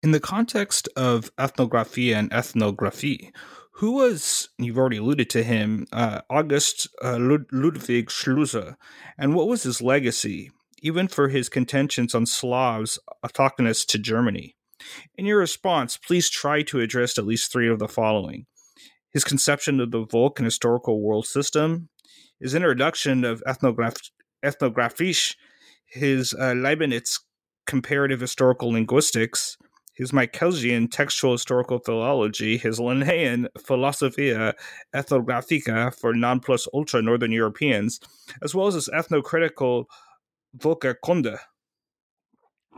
In the context of ethnography and ethnography, who was, you've already alluded to him, uh, August uh, Ludwig Schlözer, and what was his legacy, even for his contentions on Slavs autochthonous to Germany? In your response, please try to address at least three of the following his conception of the Volk and historical world system, his introduction of ethnograph- ethnographisch, his uh, Leibniz comparative historical linguistics, his Michaelsian textual historical philology, his Linnaean Philosophia Ethnographica for non plus ultra Northern Europeans, as well as his ethnocritical Völkerkunde.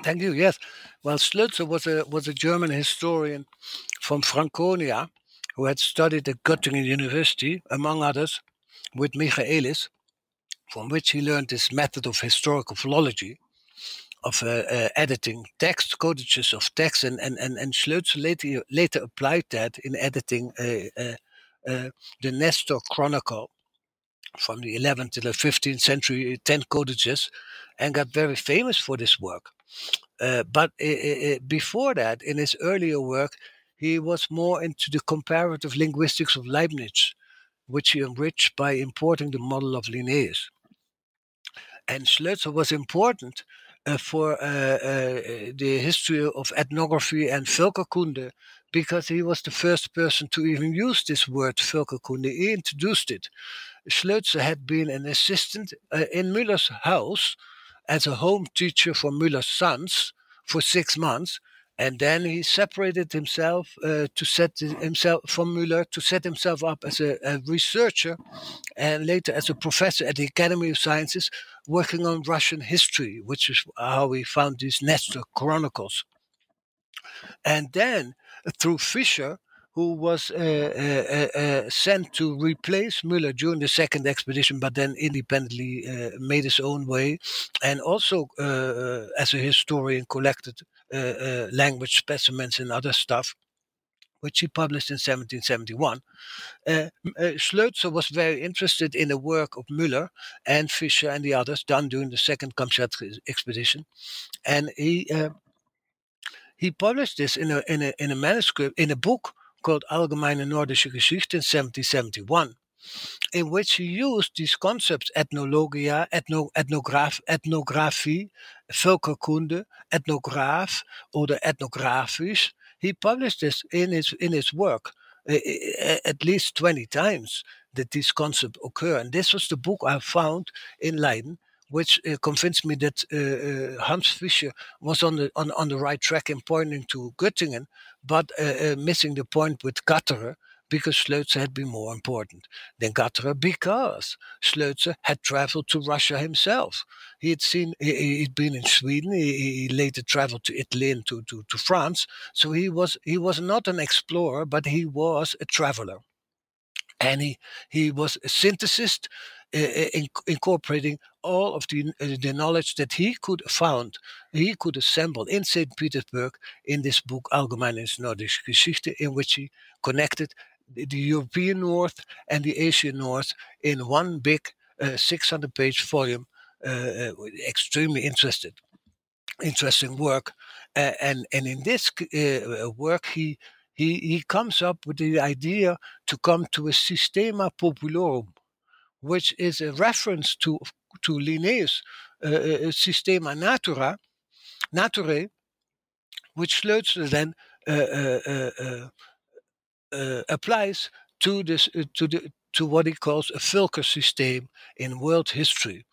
Thank you. Yes, well, Schlözer was a was a German historian from Franconia who had studied at Göttingen University, among others, with Michaelis, from which he learned this method of historical philology of uh, uh, editing text, codages of text, and and and, and Schlözer later later applied that in editing uh, uh, uh the Nestor Chronicle from the 11th to the 15th century, 10 codages, and got very famous for this work. Uh, but before that, in his earlier work, he was more into the comparative linguistics of Leibniz, which he enriched by importing the model of Linnaeus. And Schlözer was important uh, for uh, uh, the history of ethnography and Völkerkunde because he was the first person to even use this word Völkerkunde. He introduced it. Schlözer had been an assistant uh, in Müller's house as a home teacher for Müller's sons for six months. And then he separated himself uh, to set himself from Müller to set himself up as a, a researcher and later as a professor at the Academy of Sciences working on Russian history, which is how we found these Nestor Chronicles. And then through Fischer, who was uh, uh, uh, sent to replace Müller during the second expedition, but then independently uh, made his own way, and also uh, as a historian collected uh, language specimens and other stuff which he published in 1771. Uh, uh, was very interested in the work of Müller and Fischer and the others done during the second Kamchatka expedition, and he uh, he published this in a, in a in a manuscript in a book called Allgemeine Nordische Geschichte in 1771 in which he used these concepts ethnologia, ethno, ethnograph, ethnography, Völkerkunde, ethnograph, or the ethnographisch, he published this in his in his work uh, at least 20 times that these concepts occur. And this was the book I found in Leiden, which uh, convinced me that uh, Hans Fischer was on the on, on the right track in pointing to Göttingen, but missing the point with Gatterer because Schlözer had been more important than Gatterer because Schlözer had traveled to Russia himself. He had seen, he, had been in Sweden, he, he, later traveled to Italy and to, to, to France. So he was, he was not an explorer, but he was a traveler. And he, he was a synthesist, uh, in, incorporating all of the, uh, the knowledge that he could found, he could assemble in St. Petersburg in this book Allgemeine Nordische Geschichte, in which he connected the European North and the Asian North in one big uh, 600 page volume. Uh, extremely interested, interesting work. and, and in this work, he, he, he comes up with the idea to come to a systema populorum, which is a reference to, to Linnaeus' uh, systema natura, naturae, which Schlözer then uh, uh, applies to this to the to what he calls a Völker system in world history.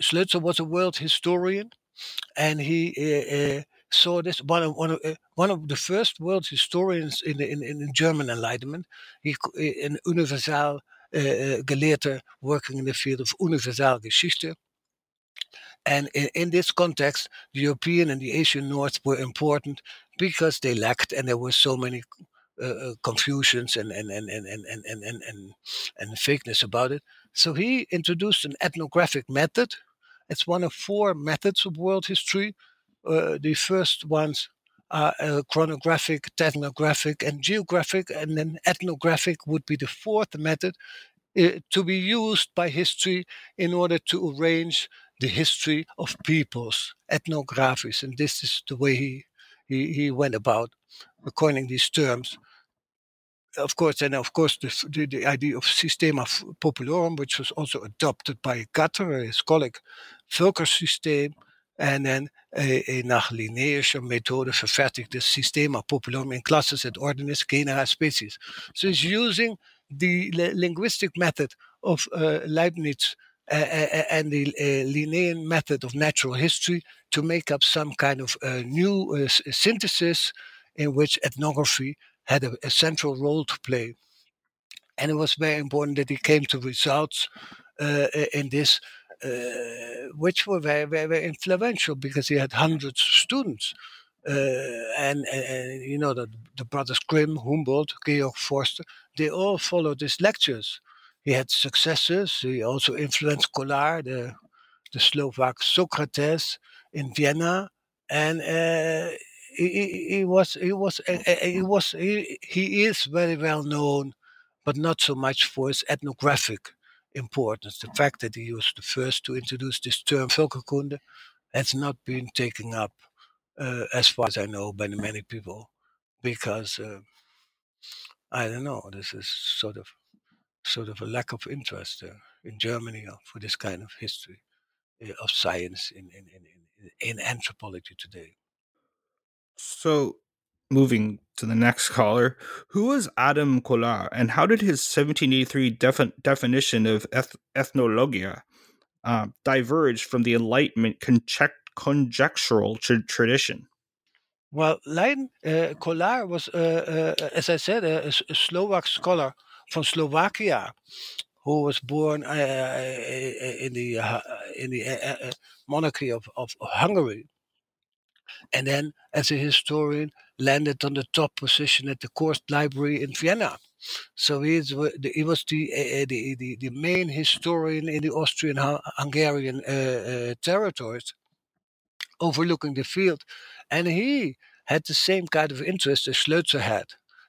Schlözer was a world historian, and he uh, uh, saw this one of one of uh, one of the first world historians in in, in German Enlightenment. He an universal uh, working in the field of universal Geschichte. And in, in, this context, the European and the Asian North were important because they lacked, and there were so many uh, confusions and and, and, and, and, and, and, and, and fakeness about it. So he introduced an ethnographic method. It's one of four methods of world history. Uh, the first ones are uh, chronographic, ethnographic, and geographic, and then ethnographic would be the fourth method uh, to be used by history in order to arrange the history of peoples, ethnographies, and this is the way he he, he went about coining these terms. Of course, and of course, the, the, the idea of Systema Populorum, which was also adopted by Gatterer, his colleague, Völkersysteem, en een, een nach Linnaeusche methode vervaardigde Systema Populorum in classes and ordines genera species. So he's using the linguistic method of uh, Leibniz uh, and the uh, Linnaean method of natural history to make up some kind of uh, new synthesis in which ethnography had a, a, central role to play. And it was very important that he came to results in this, which were very, very, very influential because he had hundreds of students. Uh, and, and, you know the, the brothers Grimm, Humboldt, Georg Forster, they all followed his lectures. He had successors. He also influenced Kollár, the the Slovak Socrates in Vienna, and uh, he, he, was he was uh, he was he, he is very well known, but not so much for his ethnographic importance. The fact that he was the first to introduce this term Völkerkunde has not been taken up, uh, as far as I know, by many people, because uh, I don't know. This is sort of sort of a lack of interest uh, in Germany for this kind of history uh, of science in, in, in, in anthropology today. So, moving to the next caller, who was Adam Kollár and how did his 1783 defi- definition of eth- ethnologia uh, diverge from the Enlightenment conjectural tra- tradition? Well, Leiden uh, Kollár was, uh, uh, as I said, a, a, Slovak scholar from Slovakia who was born uh, in the uh, in the uh, monarchy of, of Hungary, and then as a historian landed on the top position at the Court Library in Vienna. So he, is, he was the, uh, the, the, the main historian in the Austrian Hungarian uh, uh, territories, overlooking the field. And he had the same kind of interest as Schlözer had.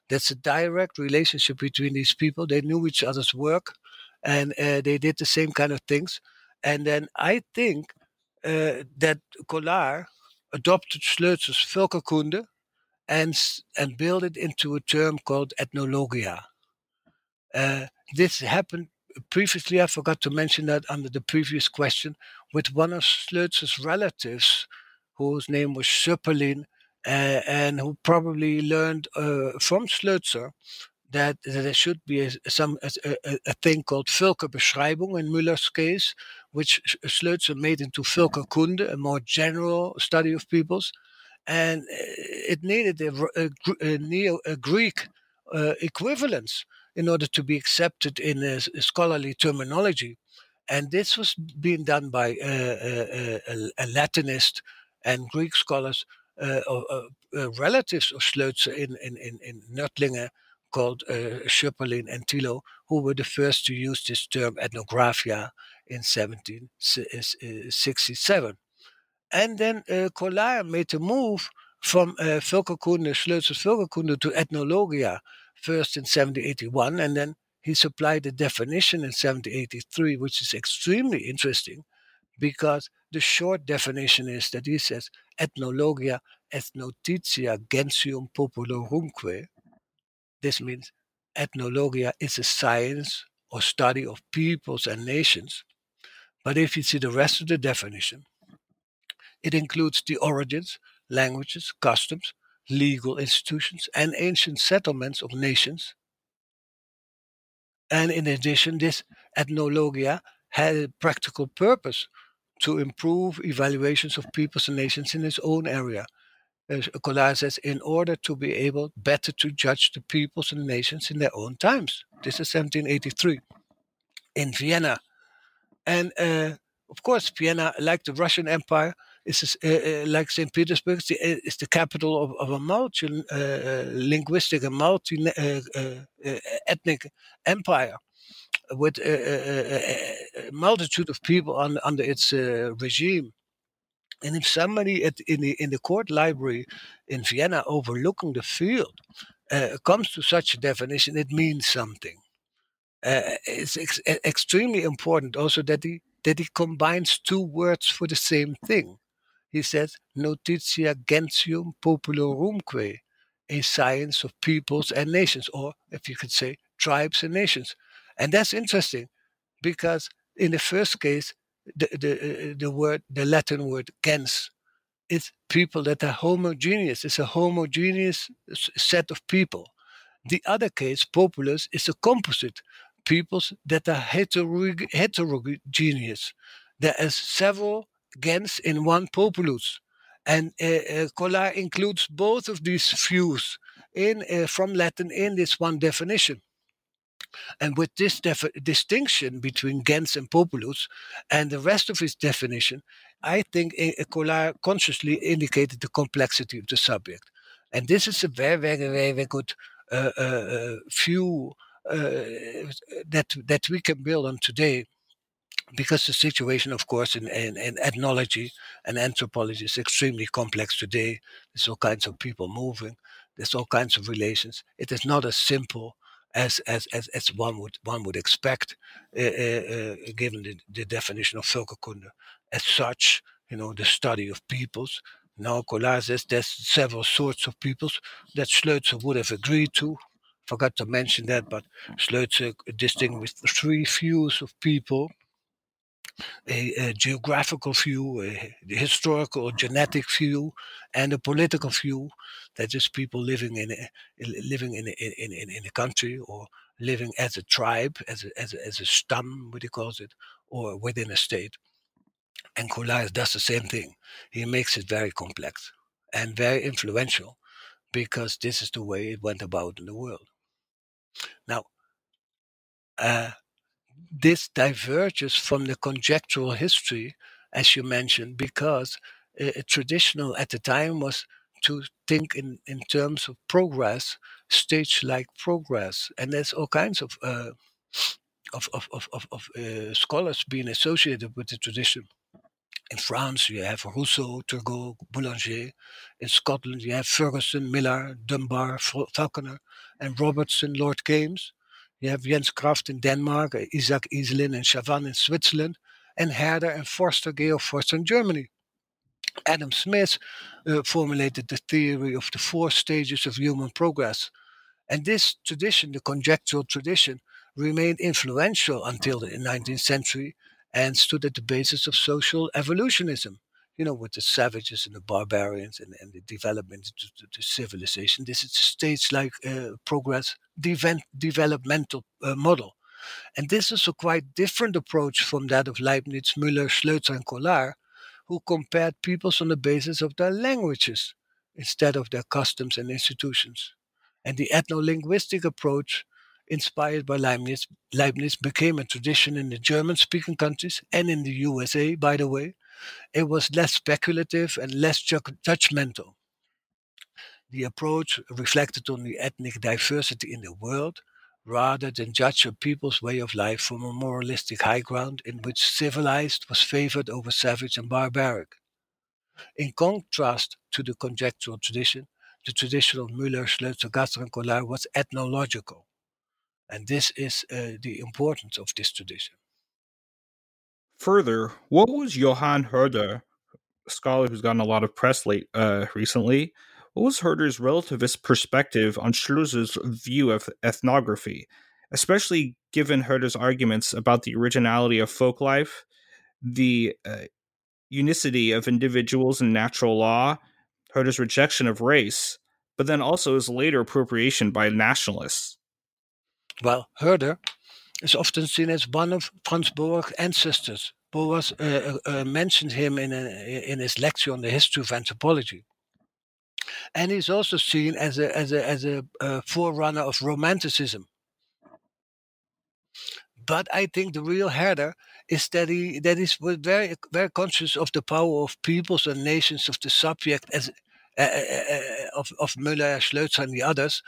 That's a direct relationship between these people. They knew each other's work and they did the same kind of things. And then I think that Kollár adopted Schlözer's Völkerkunde and, and built it into a term called ethnologia. Uh, this happened previously, I forgot to mention that under the previous question, with one of Schlözer's relatives, whose name was Schöpperlin, uh, and who probably learned uh, from Schlözer that, there should be a, some a, a, a thing called Völkerbeschreibung in Müller's case, which Schlözer made into Völkerkunde, a more general study of peoples, and uh, it needed a, a, neo, Greek uh, equivalence in order to be accepted in a, scholarly terminology. And this was being done by uh, a, Latinist and Greek scholars uh, uh, relatives of Schlözer in, in, in, in Nördlinge called uh, and Thilo, who were the first to use this term ethnographia in 1767. And then uh, Kollár made the move from uh, Völkerkunde, Schlözer's Völkerkunde to ethnologia first in 1781, and then he supplied a definition in 1783, which is extremely interesting because the short definition is that he says ethnologia est notitia gentium populorumque. This means ethnologia is a science or study of peoples and nations. But if you see the rest of the definition, it includes the origins, languages, customs, legal institutions, and ancient settlements of nations. And in addition, this ethnologia had a practical purpose to improve evaluations of peoples and nations in its own area. As says, in order to be able better to judge the peoples and nations in their own times. This is 1783 in Vienna. And uh, of course, Vienna, like the Russian Empire, is uh, uh, like St. Petersburg, is the, uh, is the capital of, of a multi-linguistic uh, and multi-ethnic uh, empire with a, multitude of people on, under its regime. And if somebody at, in the in the court library in Vienna overlooking the field uh, comes to such a definition, it means something. Uh, it's ex- extremely important also that he that he combines two words for the same thing he says, Notitia Gentium Populorumque, a science of peoples and nations, or if you could say, tribes and nations. And that's interesting because in the first case, the, the, uh, the word, the Latin word gens, is people that are homogeneous. It's a homogeneous set of people. The other case, populus, is a composite, peoples that are heterogeneous. There are several gens in one populus. And uh, uh, includes both of these views in uh, from Latin in this one definition. And with this def- distinction between gens and populus and the rest of his definition, I think Kollár consciously indicated the complexity of the subject. And this is a very, very, very, very good uh, uh, uh view uh, that that we can build on today because the situation, of course, in, in, in, ethnology and anthropology is extremely complex today. There's all kinds of people moving. There's all kinds of relations. It is not as simple as as as, as one would one would expect, uh, uh, given the, the definition of Völkerkunde. As such, you know, the study of peoples. Now, Kollár says there's several sorts of peoples that Schlözer would have agreed to. Forgot to mention that, but Schlözer distinguished three views of people a, a geographical view, a historical or genetic view, and a political view. That is people living in a, living in a, in, in, in a country or living as a tribe, as a, as a, as a stam, what he calls it, or within a state. And Kollár does the same thing. He makes it very complex and very influential because this is the way it went about in the world. Now, uh, this diverges from the conjectural history, as you mentioned, because uh, traditional at the time was to think in, in terms of progress, stage like progress. And there's all kinds of, uh, of, of, of, of, of uh, scholars being associated with the tradition. In France, you have Rousseau, Turgot, Boulanger. In Scotland, you have Ferguson, Millar, Dunbar, Falconer, and Robertson, Lord Kames. You have Jens Kraft in Denmark, Isaac Iselin and Chavannes in Switzerland, and Herder and Forster, Georg Forster in Germany. Adam Smith uh, formulated the theory of the four stages of human progress. And this tradition, the conjectural tradition, remained influential until the 19th century and stood at the basis of social evolutionism you know, with the savages and the barbarians and, and the development to, civilization. This is a stage-like uh, progress developmental uh, model. And this is a quite different approach from that of Leibniz, Müller, Schlözer, and Kollár, who compared peoples on the basis of their languages instead of their customs and institutions. And the ethno-linguistic approach inspired by Leibniz, Leibniz became a tradition in the German speaking countries and in the USA, by the way, it was less speculative and less ju- judgmental. The approach reflected on the ethnic diversity in the world rather than judge a people's way of life from a moralistic high ground in which civilized was favored over savage and barbaric. In contrast to the conjectural tradition, the tradition of Müller, Schlözer, Gatterer, and Kollár was ethnological. And this is uh, the importance of this tradition. Further, what was Johann Herder, a scholar who's gotten a lot of press late uh, recently, what was Herder's relativist perspective on Schlözer's view of ethnography, especially given Herder's arguments about the originality of folk life, the uh, unicity of individuals in natural law, Herder's rejection of race, but then also his later appropriation by nationalists? Well, Herder is often seen as one of Franz Boas' ancestors. Boas uh, uh, uh, mentioned him in, a, in his lecture on the history of anthropology. And he's also seen as a, as a, as a uh, forerunner of Romanticism. But I think the real header is that he that he's very very conscious of the power of peoples and nations of the subject as uh, uh, of of Müller, Schlözer, and the others.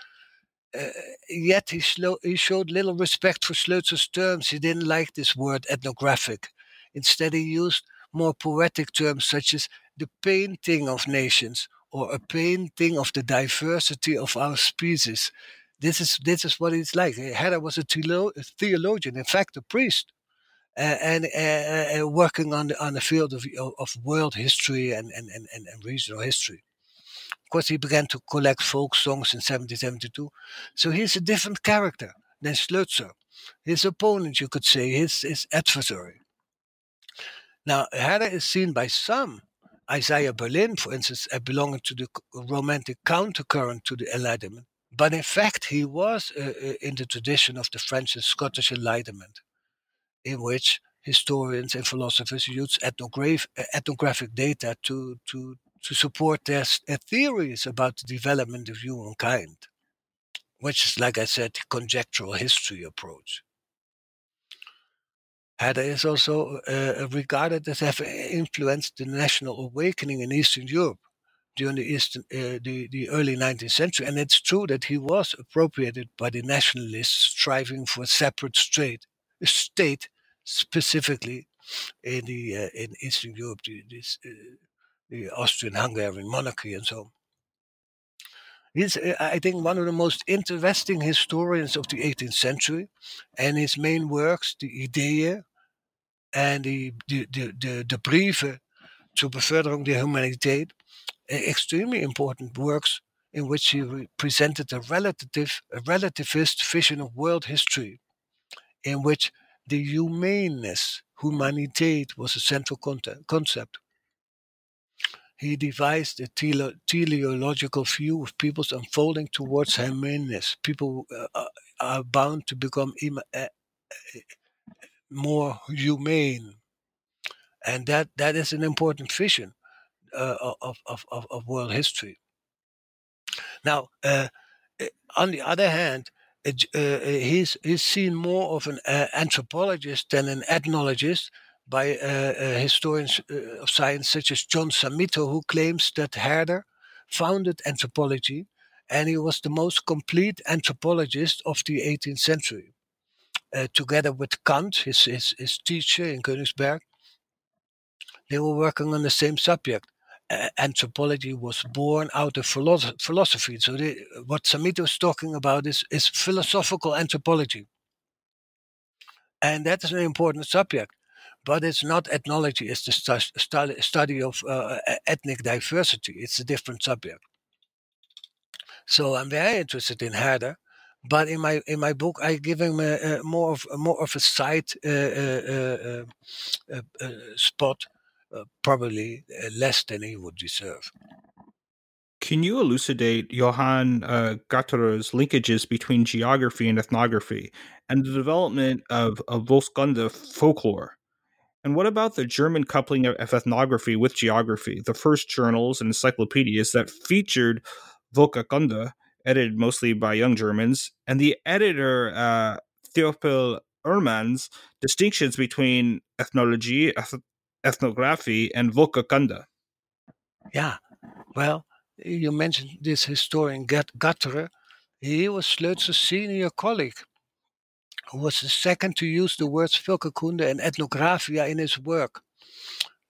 Uh, yet he, slow, he showed little respect for Schlözer's terms. He didn't like this word ethnographic. Instead, he used more poetic terms such as the painting of nations or a painting of the diversity of our species. This is this is what it's like. Herder was a, a theologian, in fact, a priest, uh, and uh, uh, working on the on the field of of world history and and, and, and regional history. Course, he began to collect folk songs in 1772. So he's a different character than Schlözer, his opponent, you could say, his, his adversary. Now, Herder is seen by some, Isaiah Berlin, for instance, as belonging to the romantic countercurrent to the Enlightenment. But in fact, he was uh, uh, in the tradition of the French and Scottish Enlightenment, in which historians and philosophers used ethnograph- uh, ethnographic data to, to, to support their, their theories about the development of humankind, which is, like I said, the conjectural history approach. Herder is also uh, regarded as having influenced the national awakening in Eastern Europe during the, Eastern, uh, the, the early 19th century. And it's true that he was appropriated by the nationalists striving for a separate state, a state specifically in the uh, in Eastern Europe, this, uh, the Austrian-Hungarian monarchy and so on. He's, uh, I think, one of the most interesting historians of the 18th century, and his main works, the Idee and the, de, de, de, de brieven zur Beförderung der Humanität, extremely important works in which he presented a relative, a relativist vision of world history, in which the humaneness, humaniteit, was a central concept. He devised a tele- teleological view of people's unfolding towards humaneness. People uh, are bound to become Im- uh, more humane. And that, that is an important vision uh, of, of, of, of, world history. Now, uh, on the other hand, uh, he's, he's seen more of an uh, anthropologist than an ethnologist by uh, uh, historians of science such as John Zammito, who claims that Herder founded anthropology and he was the most complete anthropologist of the 18th century uh, together with Kant, his, his, his teacher in Königsberg, they were working on the same subject. Uh, anthropology was born out of philosoph- philosophy. So they, what Zammito is talking about is, is philosophical anthropology. And that is an important subject. But it's not ethnology, it's the stu- study of uh, ethnic diversity. It's a different subject. So I'm very interested in Herder but in my in my book I give him a, a more of a more of a side uh, uh, uh, spot, probably less than he would deserve. Can you elucidate Johann uh, Gatterer's linkages between geography and ethnography and the development of, of Volkskunde folklore? And what about the German coupling of, ethnography with geography, the first journals and encyclopedias that featured Volkskunde edited mostly by young Germans, and the editor uh, Theophil Ehrmann's distinctions between ethnology, eth- ethnography, and Volkskunde. Yeah, well, you mentioned this historian Gatterer. He was Schlözer's senior colleague, who was the second to use the words Volkskunde and Ethnographia in his work.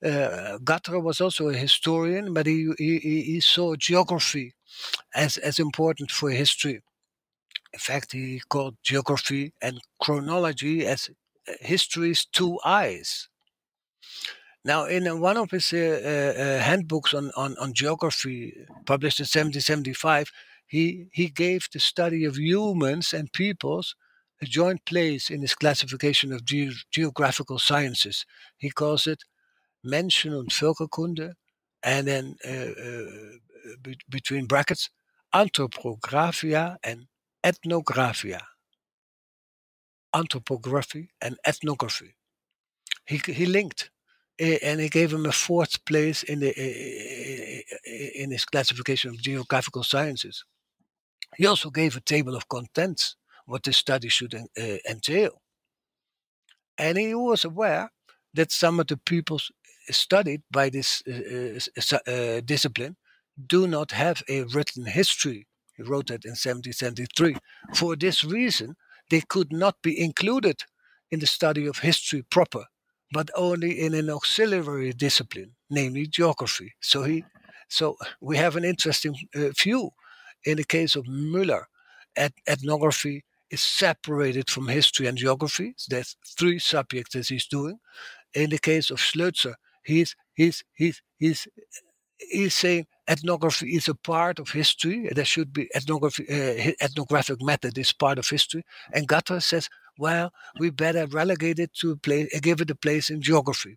uh, Gatterer was also a historian, but he, he, he saw geography as, as important for history. In fact, he called geography and chronology as uh, history's two eyes. Now, in one of his uh, uh, uh, handbooks on, on, on geography, published in 1775, he, he gave the study of humans and peoples a joint place in his classification of ge- geographical sciences. He calls it Menschen und Völkerkunde, and then uh, uh, be- between brackets, Anthropographia and Ethnographia. Anthropography and ethnography. He, he linked and he gave him a fourth place in the in his classification of geographical sciences. He also gave a table of contents what the study should uh, entail, and he was aware that some of the people studied by this uh, uh, discipline do not have a written history. He wrote that in 1773. For this reason, they could not be included in the study of history proper but only in an auxiliary discipline, namely geography. So he, so we have an interesting uh, view. In the case of Müller, et- ethnography is separated from history and geography. There's three subjects that he's doing. In the case of Schlözer, he's he's he's he's he's saying ethnography is a part of history. There should be ethnography, uh, ethnographic method is part of history. And Gatterer says well, we better relegate it to a place, uh, give it a place in geography.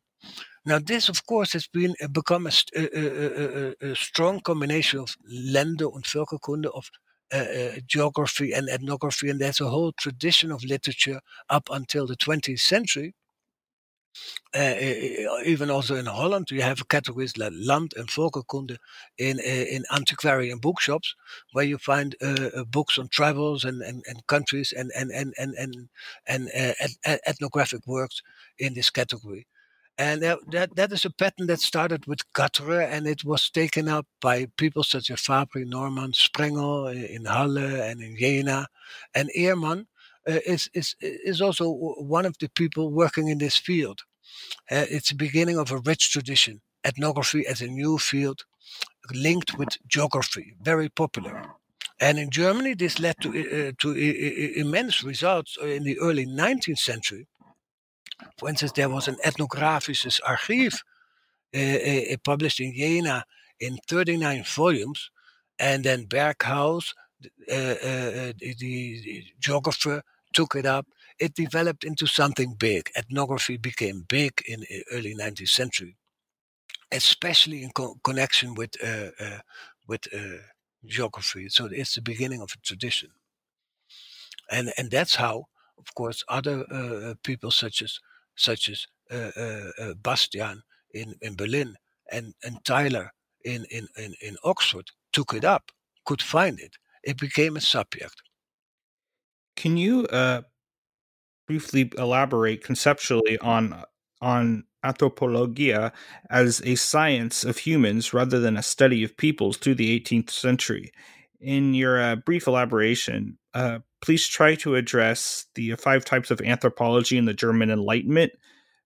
Now, this, of course, has been uh, become a, a, a, a strong combination of Länder und Völkerkunde, of uh, uh, geography and ethnography, and there's a whole tradition of literature up until the 20th century uh, even also in Holland, you have categories like land and volkenkunde in in antiquarian bookshops, where you find uh, books on travels and, and, and countries and and and and and, and uh, ethnographic works in this category. And that, that, that is a pattern that started with Gatterer and it was taken up by people such as Fabri, Norman, Sprengel in Halle and in Jena. And Ehrmann uh, is, is, is also one of the people working in this field. Uh, it's the beginning of a rich tradition. Ethnography as a new field linked with geography, very popular. And in Germany, this led to, uh, to immense results in the early 19th century. For instance, there was an ethnographisches archive uh, published in Jena in 39 volumes. And then Berghaus, the, the geographer, took it up. It developed into something big. Ethnography became big in the early 19th century, especially in co- connection with uh, uh, with uh, geography. So it's the beginning of a tradition, and and that's how, of course, other people such as such as uh, Bastian in, in Berlin and and Tylor in, in in in Oxford took it up, could find it. It became a subject. Can you uh, briefly elaborate conceptually on on anthropologia as a science of humans rather than a study of peoples through the 18th century? In your uh, brief elaboration, uh, please try to address the five types of anthropology in the German Enlightenment,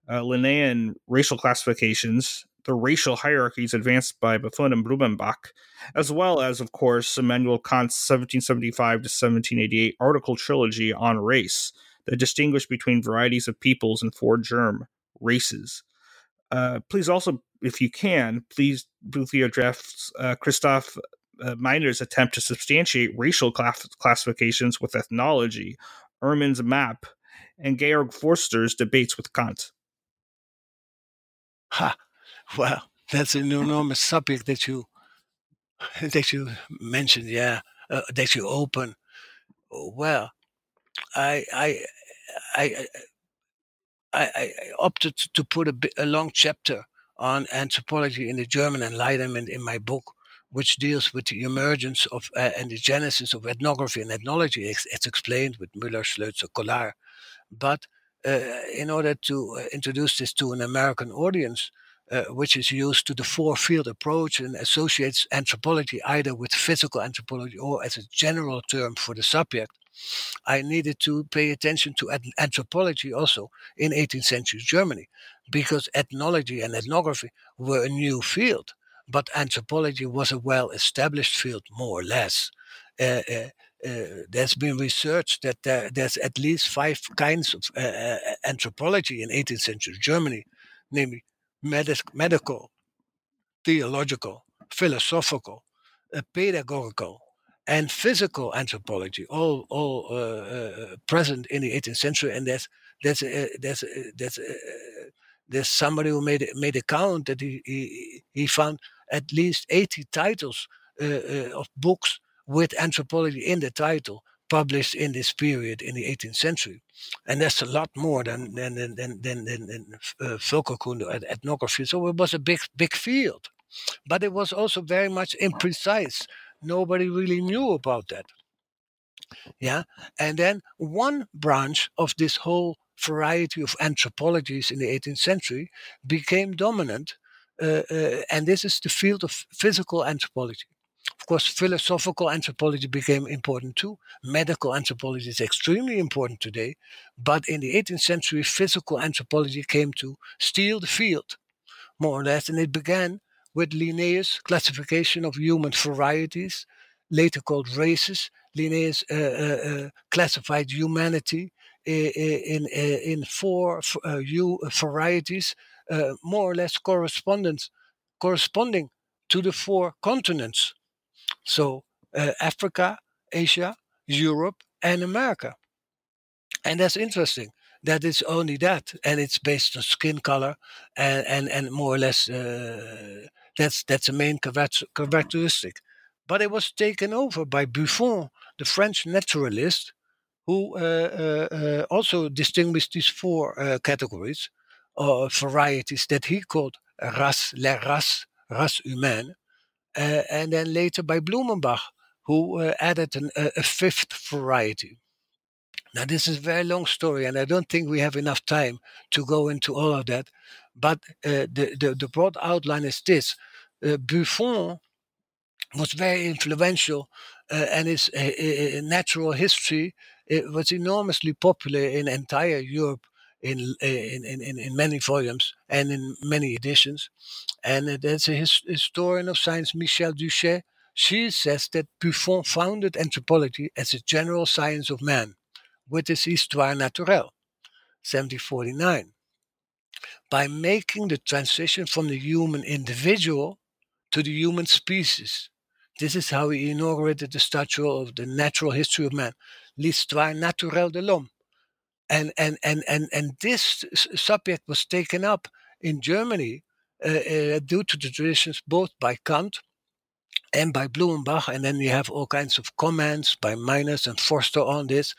uh, Linnaean racial classifications, the racial hierarchies advanced by Buffon and Blumenbach, as well as, of course, Immanuel Kant's 1775 to 1788 article trilogy on race that distinguished between varieties of peoples and four germ races. Uh, please also, if you can, please briefly address uh, Christoph uh, Meiners' attempt to substantiate racial class- classifications with ethnology, Ehrmann's map, and Georg Forster's debates with Kant. Ha! Well, that's an enormous subject that you that you mentioned. Yeah, uh, that you open. Well, I I I I, I opted to put a, a long chapter on anthropology in the German Enlightenment in my book, which deals with the emergence of uh, and the genesis of ethnography and ethnology. It's, explained with Müller, Schlözer, Kollár. But uh, in order to uh, introduce this to an American audience, uh, which is used to the four field approach and associates anthropology either with physical anthropology or as a general term for the subject. I needed to pay attention to anthropology also in 18th century Germany because ethnology and ethnography were a new field, but anthropology was a well established field, more or less. Uh, uh, uh, there's been research that there, there's at least five kinds of uh, uh, anthropology in 18th century Germany, namely medic- medical, theological, philosophical, uh, pedagogical, and physical anthropology, all all uh, present in the 18th century. And there's there's there's there's there's somebody who made made a count that he he, he found at least 80 titles of books with anthropology in the title published in this period in the 18th century. And that's a lot more than than than than, than, than uh, ethnography. So it was a big big field, but it was also very much imprecise. Nobody really knew about that. Yeah, and then one branch of this whole variety of anthropologies in the 18th century became dominant, uh, uh, and this is the field of physical anthropology. Of course, philosophical anthropology became important too. Medical anthropology is extremely important today. But in the 18th century, physical anthropology came to steal the field, more or less. And it began with Linnaeus' classification of human varieties, later called races. Linnaeus uh, uh, classified humanity in, in, in four uh, varieties, uh, more or less corresponding to the four continents so uh, Africa, Asia, Europe, and America. And that's interesting that it's only that, and it's based on skin color, and and, and more or less uh, that's that's the main characteristic. But it was taken over by Buffon, the French naturalist, who uh, uh, uh also distinguished these four categories or varieties that he called race, les races, race humaine, uh, and then later by Blumenbach, who uh, added an, a, fifth variety. Now, this is a very long story, and I don't think we have enough time to go into all of that. But uh, the, the, the, broad outline is this uh, Buffon was very influential, uh, and his uh, natural history was enormously popular in entire Europe in, in, in, in many volumes and in many editions. And there's a his, historian of science, Michèle Duchet. She says that Buffon founded anthropology as a general science of man with his Histoire naturelle, 1749, by making the transition from the human individual to the human species. This is how he inaugurated the statue of the natural history of man, l'histoire naturelle de l'homme and and and and and this subject was taken up in Germany uh, uh, due to the traditions both by Kant and by Blumenbach, and then you have all kinds of comments by Meiners and Forster on this.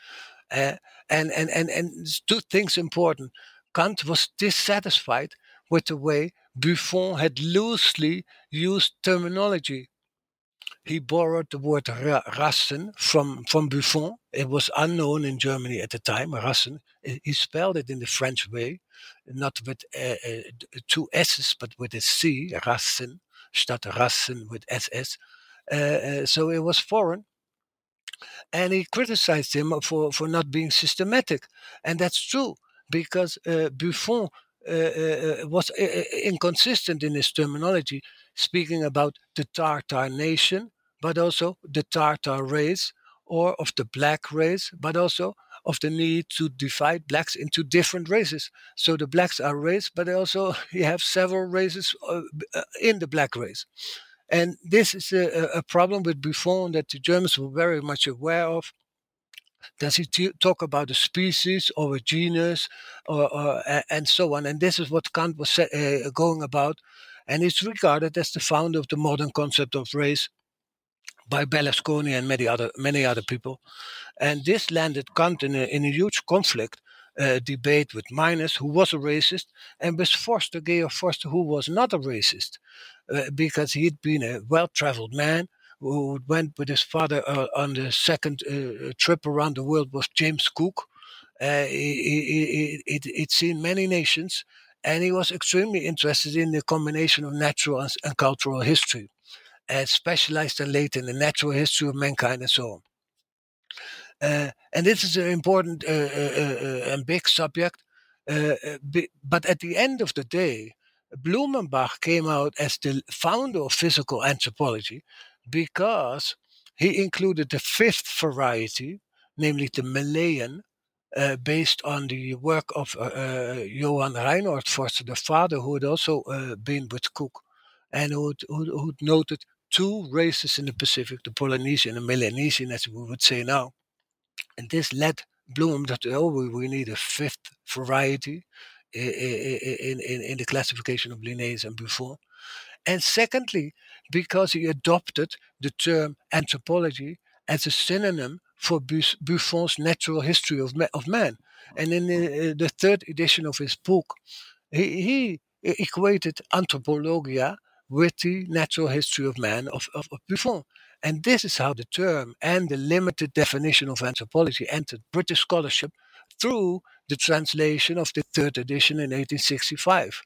Uh, and and and and two things important. Kant was dissatisfied with the way Buffon had loosely used terminology he borrowed the word Rassen from, from Buffon. It was unknown in Germany at the time, Rassen. He spelled it in the French way, not with uh, uh, two S's, but with a C, Rassen, statt Rassen with SS. Uh, uh, so it was foreign. And he criticized him for, for not being systematic. And that's true, because uh, Buffon uh, uh, was inconsistent in his terminology, speaking about the Tartar nation but also the Tartar race or of the black race, but also of the need to divide blacks into different races. So the blacks are race, but also you have several races uh, uh, in the black race. And this is a, a problem with Buffon that the Germans were very much aware of. Does he t- talk about a species or a genus or, or, and so on? And this is what Kant was uh, going about. And he's regarded as the founder of the modern concept of race by Bernasconi and many other many other people, and this landed Kant in a, in a huge conflict uh, debate with Meiners, who was a racist, and with Forster, Georg Forster, who was not a racist, uh, because he'd been a well-traveled man who went with his father uh, on the second uh, trip around the world with James Cook. Uh, he, he, he, he'd seen many nations, and he was extremely interested in the combination of natural and cultural history and specialized and late in the natural history of mankind and so on. Uh, and this is an important uh, uh, and big subject. but at the end of the day, Blumenbach came out as the founder of physical anthropology because he included the fifth variety, namely the Malayan, uh, based on the work of uh, uh, Johann Reinhold Forster, the father who had also uh, been with Cook and who who noted two races in the Pacific, the Polynesian and Melanesian, as we would say now. And this led Bloom that, oh, we, need a fifth variety in, in, in, in the classification of Linnaeus and Buffon. And secondly, because he adopted the term anthropology as a synonym for Buffon's natural history of, of man. And in the, the third edition of his book, he, he equated anthropologia with the natural history of man of, of, of Buffon. And this is how the term and the limited definition of anthropology entered British scholarship through the translation of the third edition in 1865.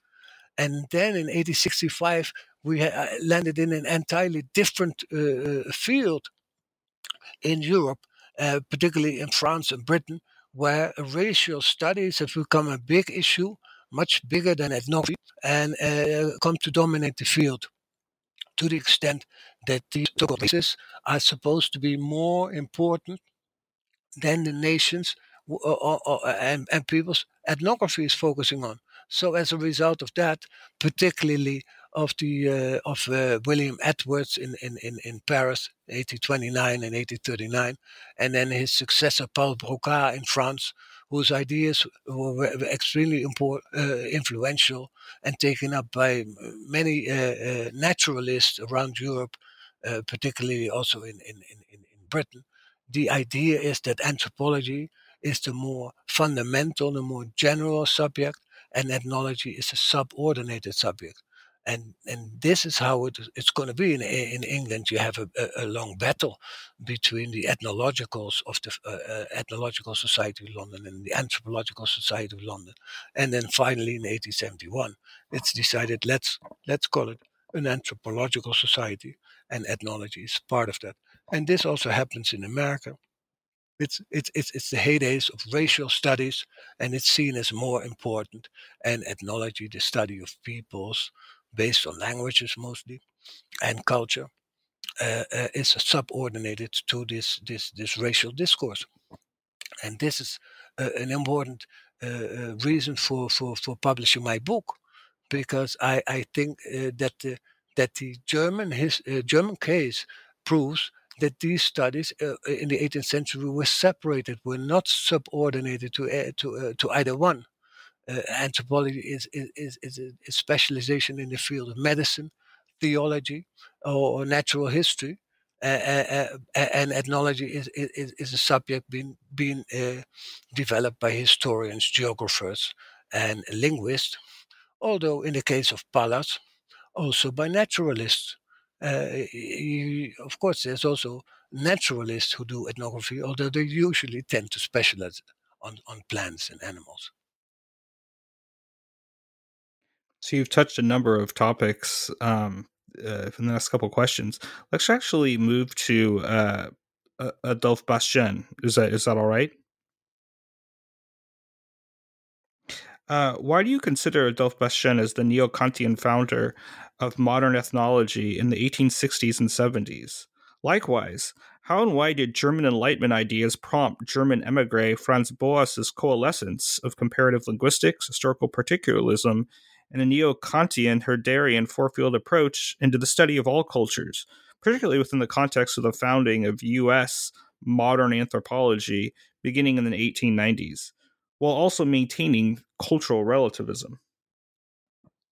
And then in 1865, we uh, landed in an entirely different uh, uh, field in Europe, uh, particularly in France and Britain, where racial studies have become a big issue, much bigger than ethnography, and uh, come to dominate the field to the extent that these races are supposed to be more important than the nations or, or, or, and, and people's ethnography is focusing on. So as a result of that, particularly of the uh, of uh, William Edwards in, in, in, in Paris, 1829 and 1839, and then his successor Paul Broca in France, whose ideas were extremely important, uh, influential and taken up by many uh, uh, naturalists around Europe, uh, particularly also in, in, in, in Britain. The idea is that anthropology is the more fundamental, the more general subject, and ethnology is a subordinated subject and and this is how it, it's going to be in in England. You have a, a, a long battle between the ethnologicals of the uh, uh, Ethnological Society of London and the Anthropological Society of London, and then finally in 1871, it's decided let's let's call it an anthropological society, and ethnology is part of that. And this also happens in America. It's, it's, it's, it's the heydays of racial studies, and it's seen as more important. And ethnology, the study of peoples, based on languages mostly and culture, uh, uh, is subordinated to this this this racial discourse, and this is uh, an important uh, uh, reason for, for for publishing my book, because I I think uh, that the that the German his German case proves that these studies in the 18th century were separated, were not subordinated to to to either one uh, anthropology is, is, is, a specialization in the field of medicine, theology, or, or natural history. Uh, uh, and ethnology is, is, is a subject being, being developed by historians, geographers, and linguists. Although, in the case of Pallas, also by naturalists. Uh, you, of course, there's also naturalists who do ethnography, although they usually tend to specialize on, on plants and animals. So you've touched a number of topics um, uh, in the next couple questions. Let's actually move to uh, Adolf Bastian. Is that is that all right? Uh, why do you consider Adolf Bastian as the neo-Kantian founder of modern ethnology in the 1860s and 70s? Likewise, how and why did German Enlightenment ideas prompt German emigre Franz Boas's coalescence of comparative linguistics, historical particularism, and a neo Kantian Herderian four field approach into the study of all cultures, particularly within the context of the founding of U.S. modern anthropology beginning in the 1890s, while also maintaining cultural relativism.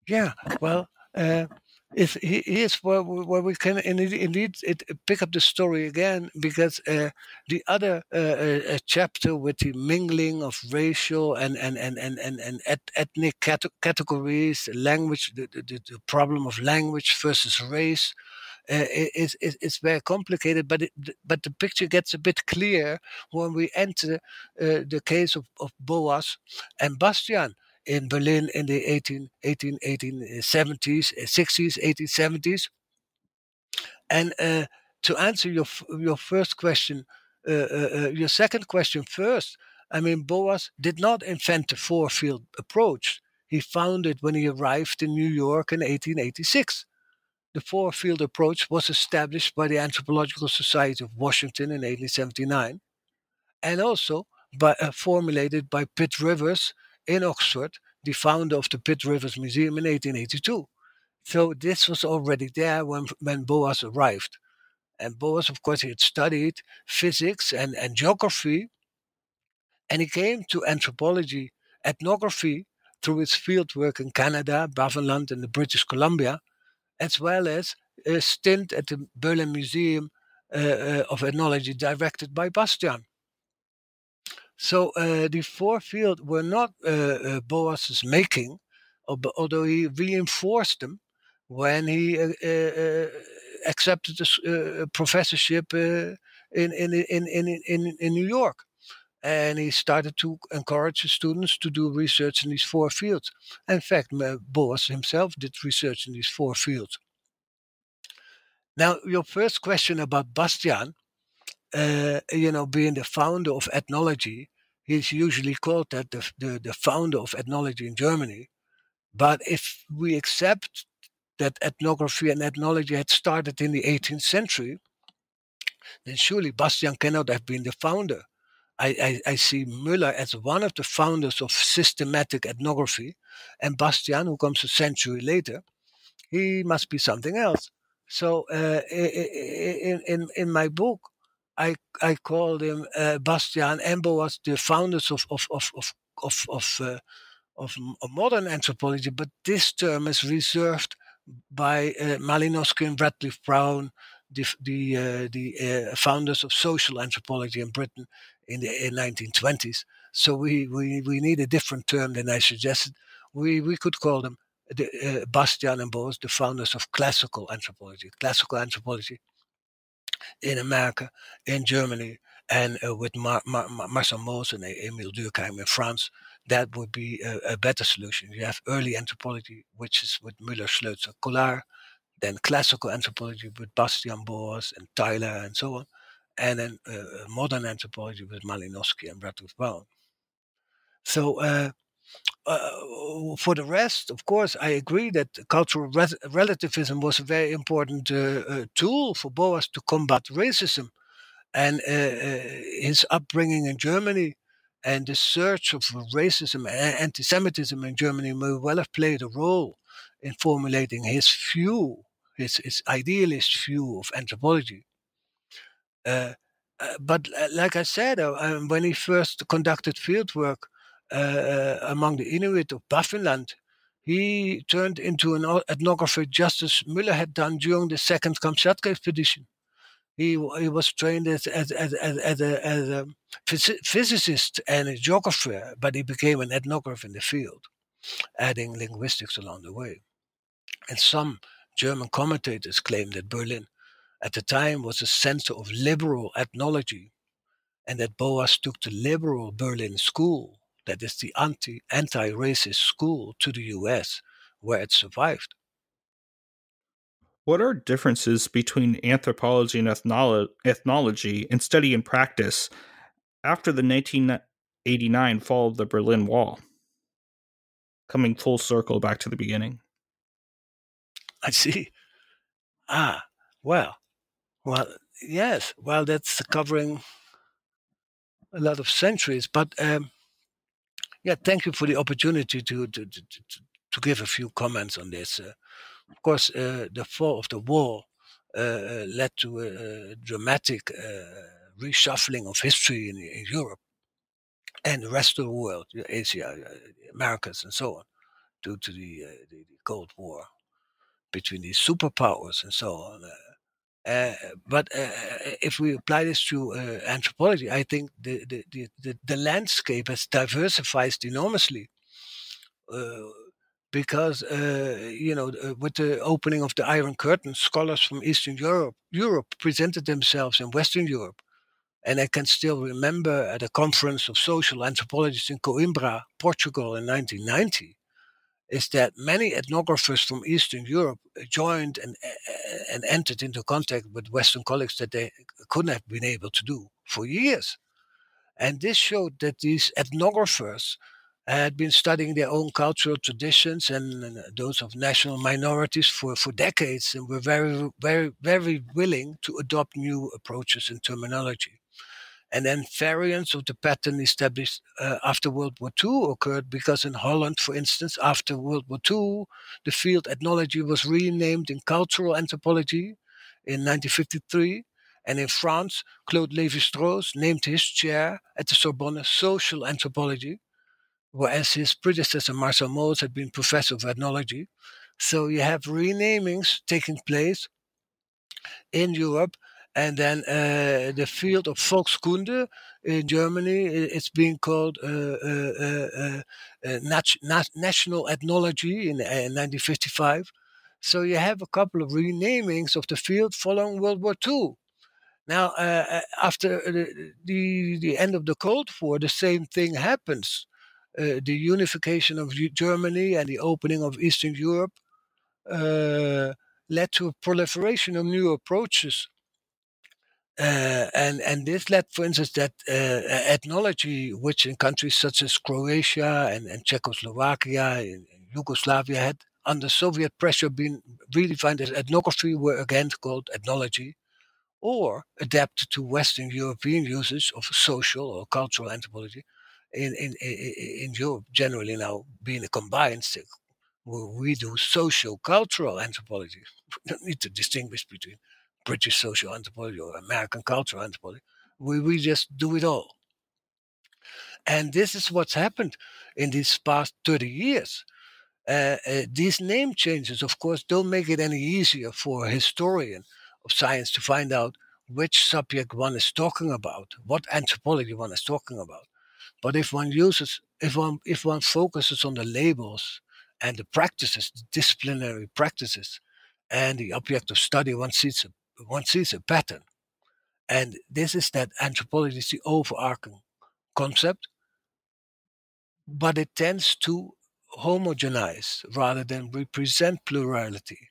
Yeah, well, uh, is here's where, where we can indeed it, pick up the story again because uh, the other uh, uh, chapter with the mingling of racial and and and and and, and ethnic categories, language, the, the, the problem of language versus race. Uh, is, is, is very complicated, but it, but the picture gets a bit clear when we enter uh, the case of, of Boas and Bastian in Berlin in the 18, 18, 1870s, 60s, 1870s. And uh, to answer your your first question, uh, uh, your second question first. I mean, Boas did not invent the four field approach. He found it when he arrived in New York in 1886. The four field approach was established by the Anthropological Society of Washington in 1879 and also by, uh, formulated by Pitt Rivers in Oxford, the founder of the Pitt Rivers Museum in 1882. So this was already there when, when Boas arrived. And Boas, of course, he had studied physics and, and geography, and he came to anthropology, ethnography through his field work in Canada, Baffinland, and the British Columbia, as well as a stint at the Berlin Museum uh, uh, of Ethnology directed by Bastian. So uh, the four field were not uh, uh, Boas's making, although he reinforced them when he accepted a professorship in, in, in, in, in, in New York. And he started to encourage his students to do research in these four fields. In fact, Boas himself did research in these four fields. Now, your first question about Bastian, uh, you know, being the founder of ethnology, he's usually called that the, the, the founder of ethnology in Germany. But if we accept that ethnography and ethnology had started in the 18th century, then surely Bastian cannot have been the founder. I, I, I, see Müller as one of the founders of systematic ethnography, and Bastian, who comes a century later, he must be something else. So uh, in, in, in my book, I I called him uh, Bastian Embo was the founders of of of of of of, uh, of, modern anthropology, but this term is reserved by uh, Malinowski and Radcliffe Brown, the the uh, the uh, founders of social anthropology in Britain in the in 1920s. So we, we we need a different term than I suggested. We we could call them the, uh, Bastian and Boas, the founders of classical anthropology. Classical anthropology in America, in Germany, and uh, with Mar- Mar- Marcel Mauss and Emile Durkheim in France, that would be a, a, better solution. You have early anthropology, which is with Müller, Schlözer, Kollár, then classical anthropology with Bastian Boas and Tylor and so on, and then uh, modern anthropology with Malinowski and Radcliffe Brown. So uh, uh, for the rest, of course, I agree that cultural re- relativism was a very important uh, uh, tool for Boas to combat racism. And uh, uh, his upbringing in Germany and the search of racism and anti Semitism in Germany may well have played a role in formulating his view, his, his idealist view of anthropology. Uh, but like I said, um, when he first conducted fieldwork, Uh, uh, among the Inuit of Baffinland, he turned into an ethnographer just as Müller had done during the second Kamchatka expedition. He, he was trained as, as, as, as, a, as a physicist and a geographer, but he became an ethnographer in the field, adding linguistics along the way. And some German commentators claim that Berlin at the time was a center of liberal ethnology and that Boas took the liberal Berlin school that is the anti anti-racist school to the US where it survived. What are differences between anthropology and ethnolo- ethnology in study and practice after the 1989 fall of the Berlin Wall? Coming full circle back to the beginning. I see. Ah, well, well, yes. Well, that's covering a lot of centuries, but um, yeah, thank you for the opportunity to to to, to give a few comments on this. Uh, of course, uh, the fall of the wall uh, uh led to a, dramatic uh, reshuffling of history in, in, Europe and the rest of the world, Asia, uh, Americas, and so on, due to the, the, the Cold War between these superpowers and so on. Uh, but uh, if we apply this to uh, anthropology, I think the, the, the, the, landscape has diversified enormously. because you know, with the opening of the Iron Curtain, scholars from Eastern Europe Europe presented themselves in Western Europe, and I can still remember at a conference of social anthropologists in Coimbra, Portugal, in 1990, is that many ethnographers from Eastern Europe uh, joined and, uh, uh, and entered into contact with Western colleagues that they couldn't have been able to do for years. And this showed that these ethnographers had been studying their own cultural traditions and, those of national minorities for, for decades and were very, very, very willing to adopt new approaches and terminology. And then variants of the pattern established uh, after World War II occurred because in Holland, for instance, after World War II, the field ethnology was renamed in cultural anthropology in 1953. And in France, Claude Lévi-Strauss named his chair at the Sorbonne social anthropology, whereas his predecessor Marcel Mauss had been professor of ethnology. So you have renamings taking place in Europe and then uh, the field of Volkskunde in Germany, it's being called uh, uh, nat- nat- national ethnology in, in 1955. So you have a couple of renamings of the field following World War II. Now, uh, after the, the, the end of the Cold War, the same thing happens. Uh, the unification of Germany and the opening of Eastern Europe uh, led to a proliferation of new approaches uh, and and this led, for instance, that uh, ethnology, which in countries such as Croatia and, and Czechoslovakia and, Yugoslavia had under Soviet pressure been redefined as ethnography, were again called ethnology, or adapted to Western European usage of social or cultural anthropology. In in in Europe, generally now being a combined where we do social cultural anthropology. We don't need to distinguish between British social anthropology or American cultural anthropology. We, we just do it all. And this is what's happened in these past 30 years. Uh, uh, these name changes, of course, don't make it any easier for a historian of science to find out which subject one is talking about, what anthropology one is talking about. But if one uses, if one, if one focuses on the labels and the practices, the disciplinary practices, and the object of study, one sees a one sees a pattern. And this is that anthropology is the overarching concept, but it tends to homogenize rather than represent plurality.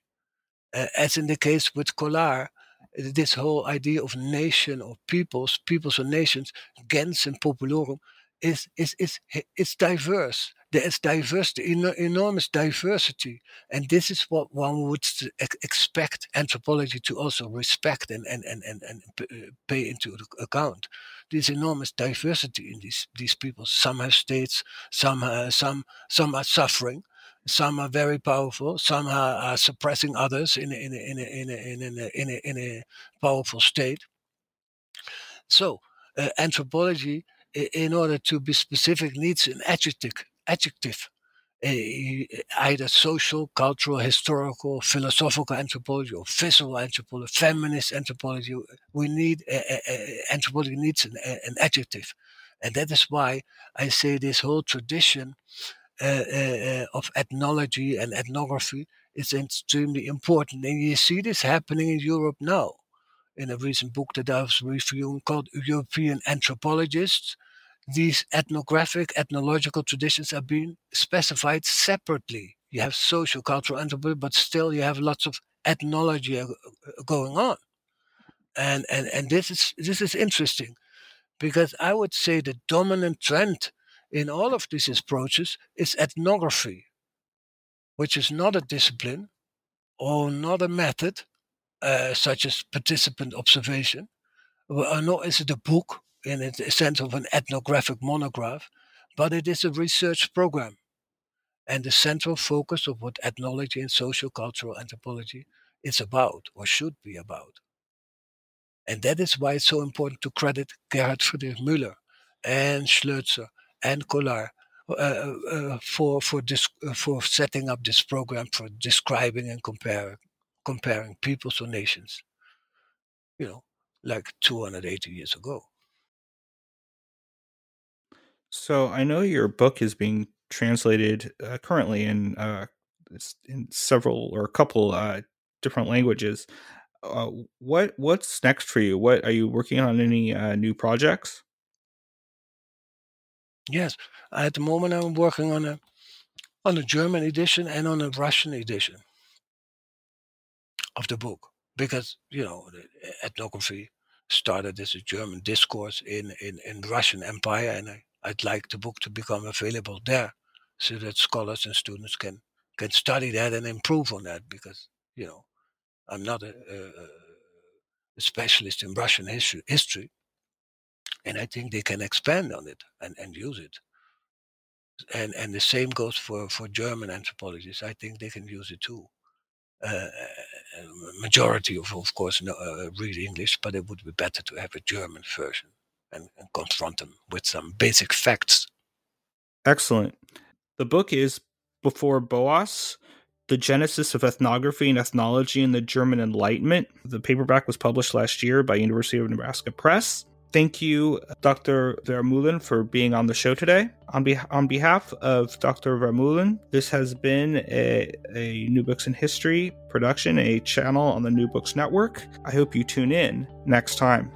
Uh, as in the case with Kollár, this whole idea of nation or peoples, peoples or nations, gens and populorum, is, is, is, is diverse there is diversity, enormous diversity. And this is what one would expect anthropology to also respect and, and, and, and, and uh, pay into account. This enormous diversity in these, these people. Some have states, some, uh, some, some are suffering, some are very powerful, some are, are suppressing others in a, in, in, in, in, a, in, a, in a powerful state. So, uh, anthropology, in order to be specific, needs an adjective adjective, eh, eh, either social, cultural, historical, philosophical anthropology, or visual anthropology, feminist anthropology. We need eh, anthropology needs an, an, adjective, and that is why I say this whole tradition uh, uh, of ethnology and ethnography is extremely important, and you see this happening in Europe now. In a recent book that I was reviewing called European Anthropologists, these ethnographic, ethnological traditions are being specified separately. You have social, cultural anthropology, but still you have lots of ethnology uh, uh, going on. And, and, and this is this is interesting because I would say the dominant trend in all of these approaches is ethnography, which is not a discipline or not a method uh, such as participant observation, or nor is it a book in the sense of an ethnographic monograph, but it is a research program. And the central focus of what ethnology and social cultural anthropology is about or should be about. And that is why it's so important to credit Gerhard Friedrich Müller and Schlözer and Kollár uh, uh, uh for for this, uh, for setting up this program for describing and comparing comparing peoples or nations. You know, like 280 years ago. So I know your book is being translated uh, currently in uh, in several or a couple uh, different languages. Uh, what what's next for you? What are you working on? Any uh, new projects? Yes, at the moment I'm working on a on a German edition and on a Russian edition of the book because you know ethnography started as a German discourse in in, in Russian Empire, and I, I'd like the book to become available there so that scholars and students can can study that and improve on that because you know I'm not a, a, a specialist in Russian history, history, and I think they can expand on it and, and use it. And and the same goes for, for German anthropologists. I think they can use it too. Uh, majority of, of course, no, uh, read English, but it would be better to have a German version and, and confront them with some basic facts. Excellent. The book is Before Boas, The Genesis of Ethnography and Ethnology in the German Enlightenment. The paperback was published last year by University of Nebraska Press. Thank you, Dr. Vermeulen, for being on the show today. On, be- on behalf of Dr. Vermeulen, this has been a, a New Books in History production, a channel on the New Books Network. I hope you tune in next time.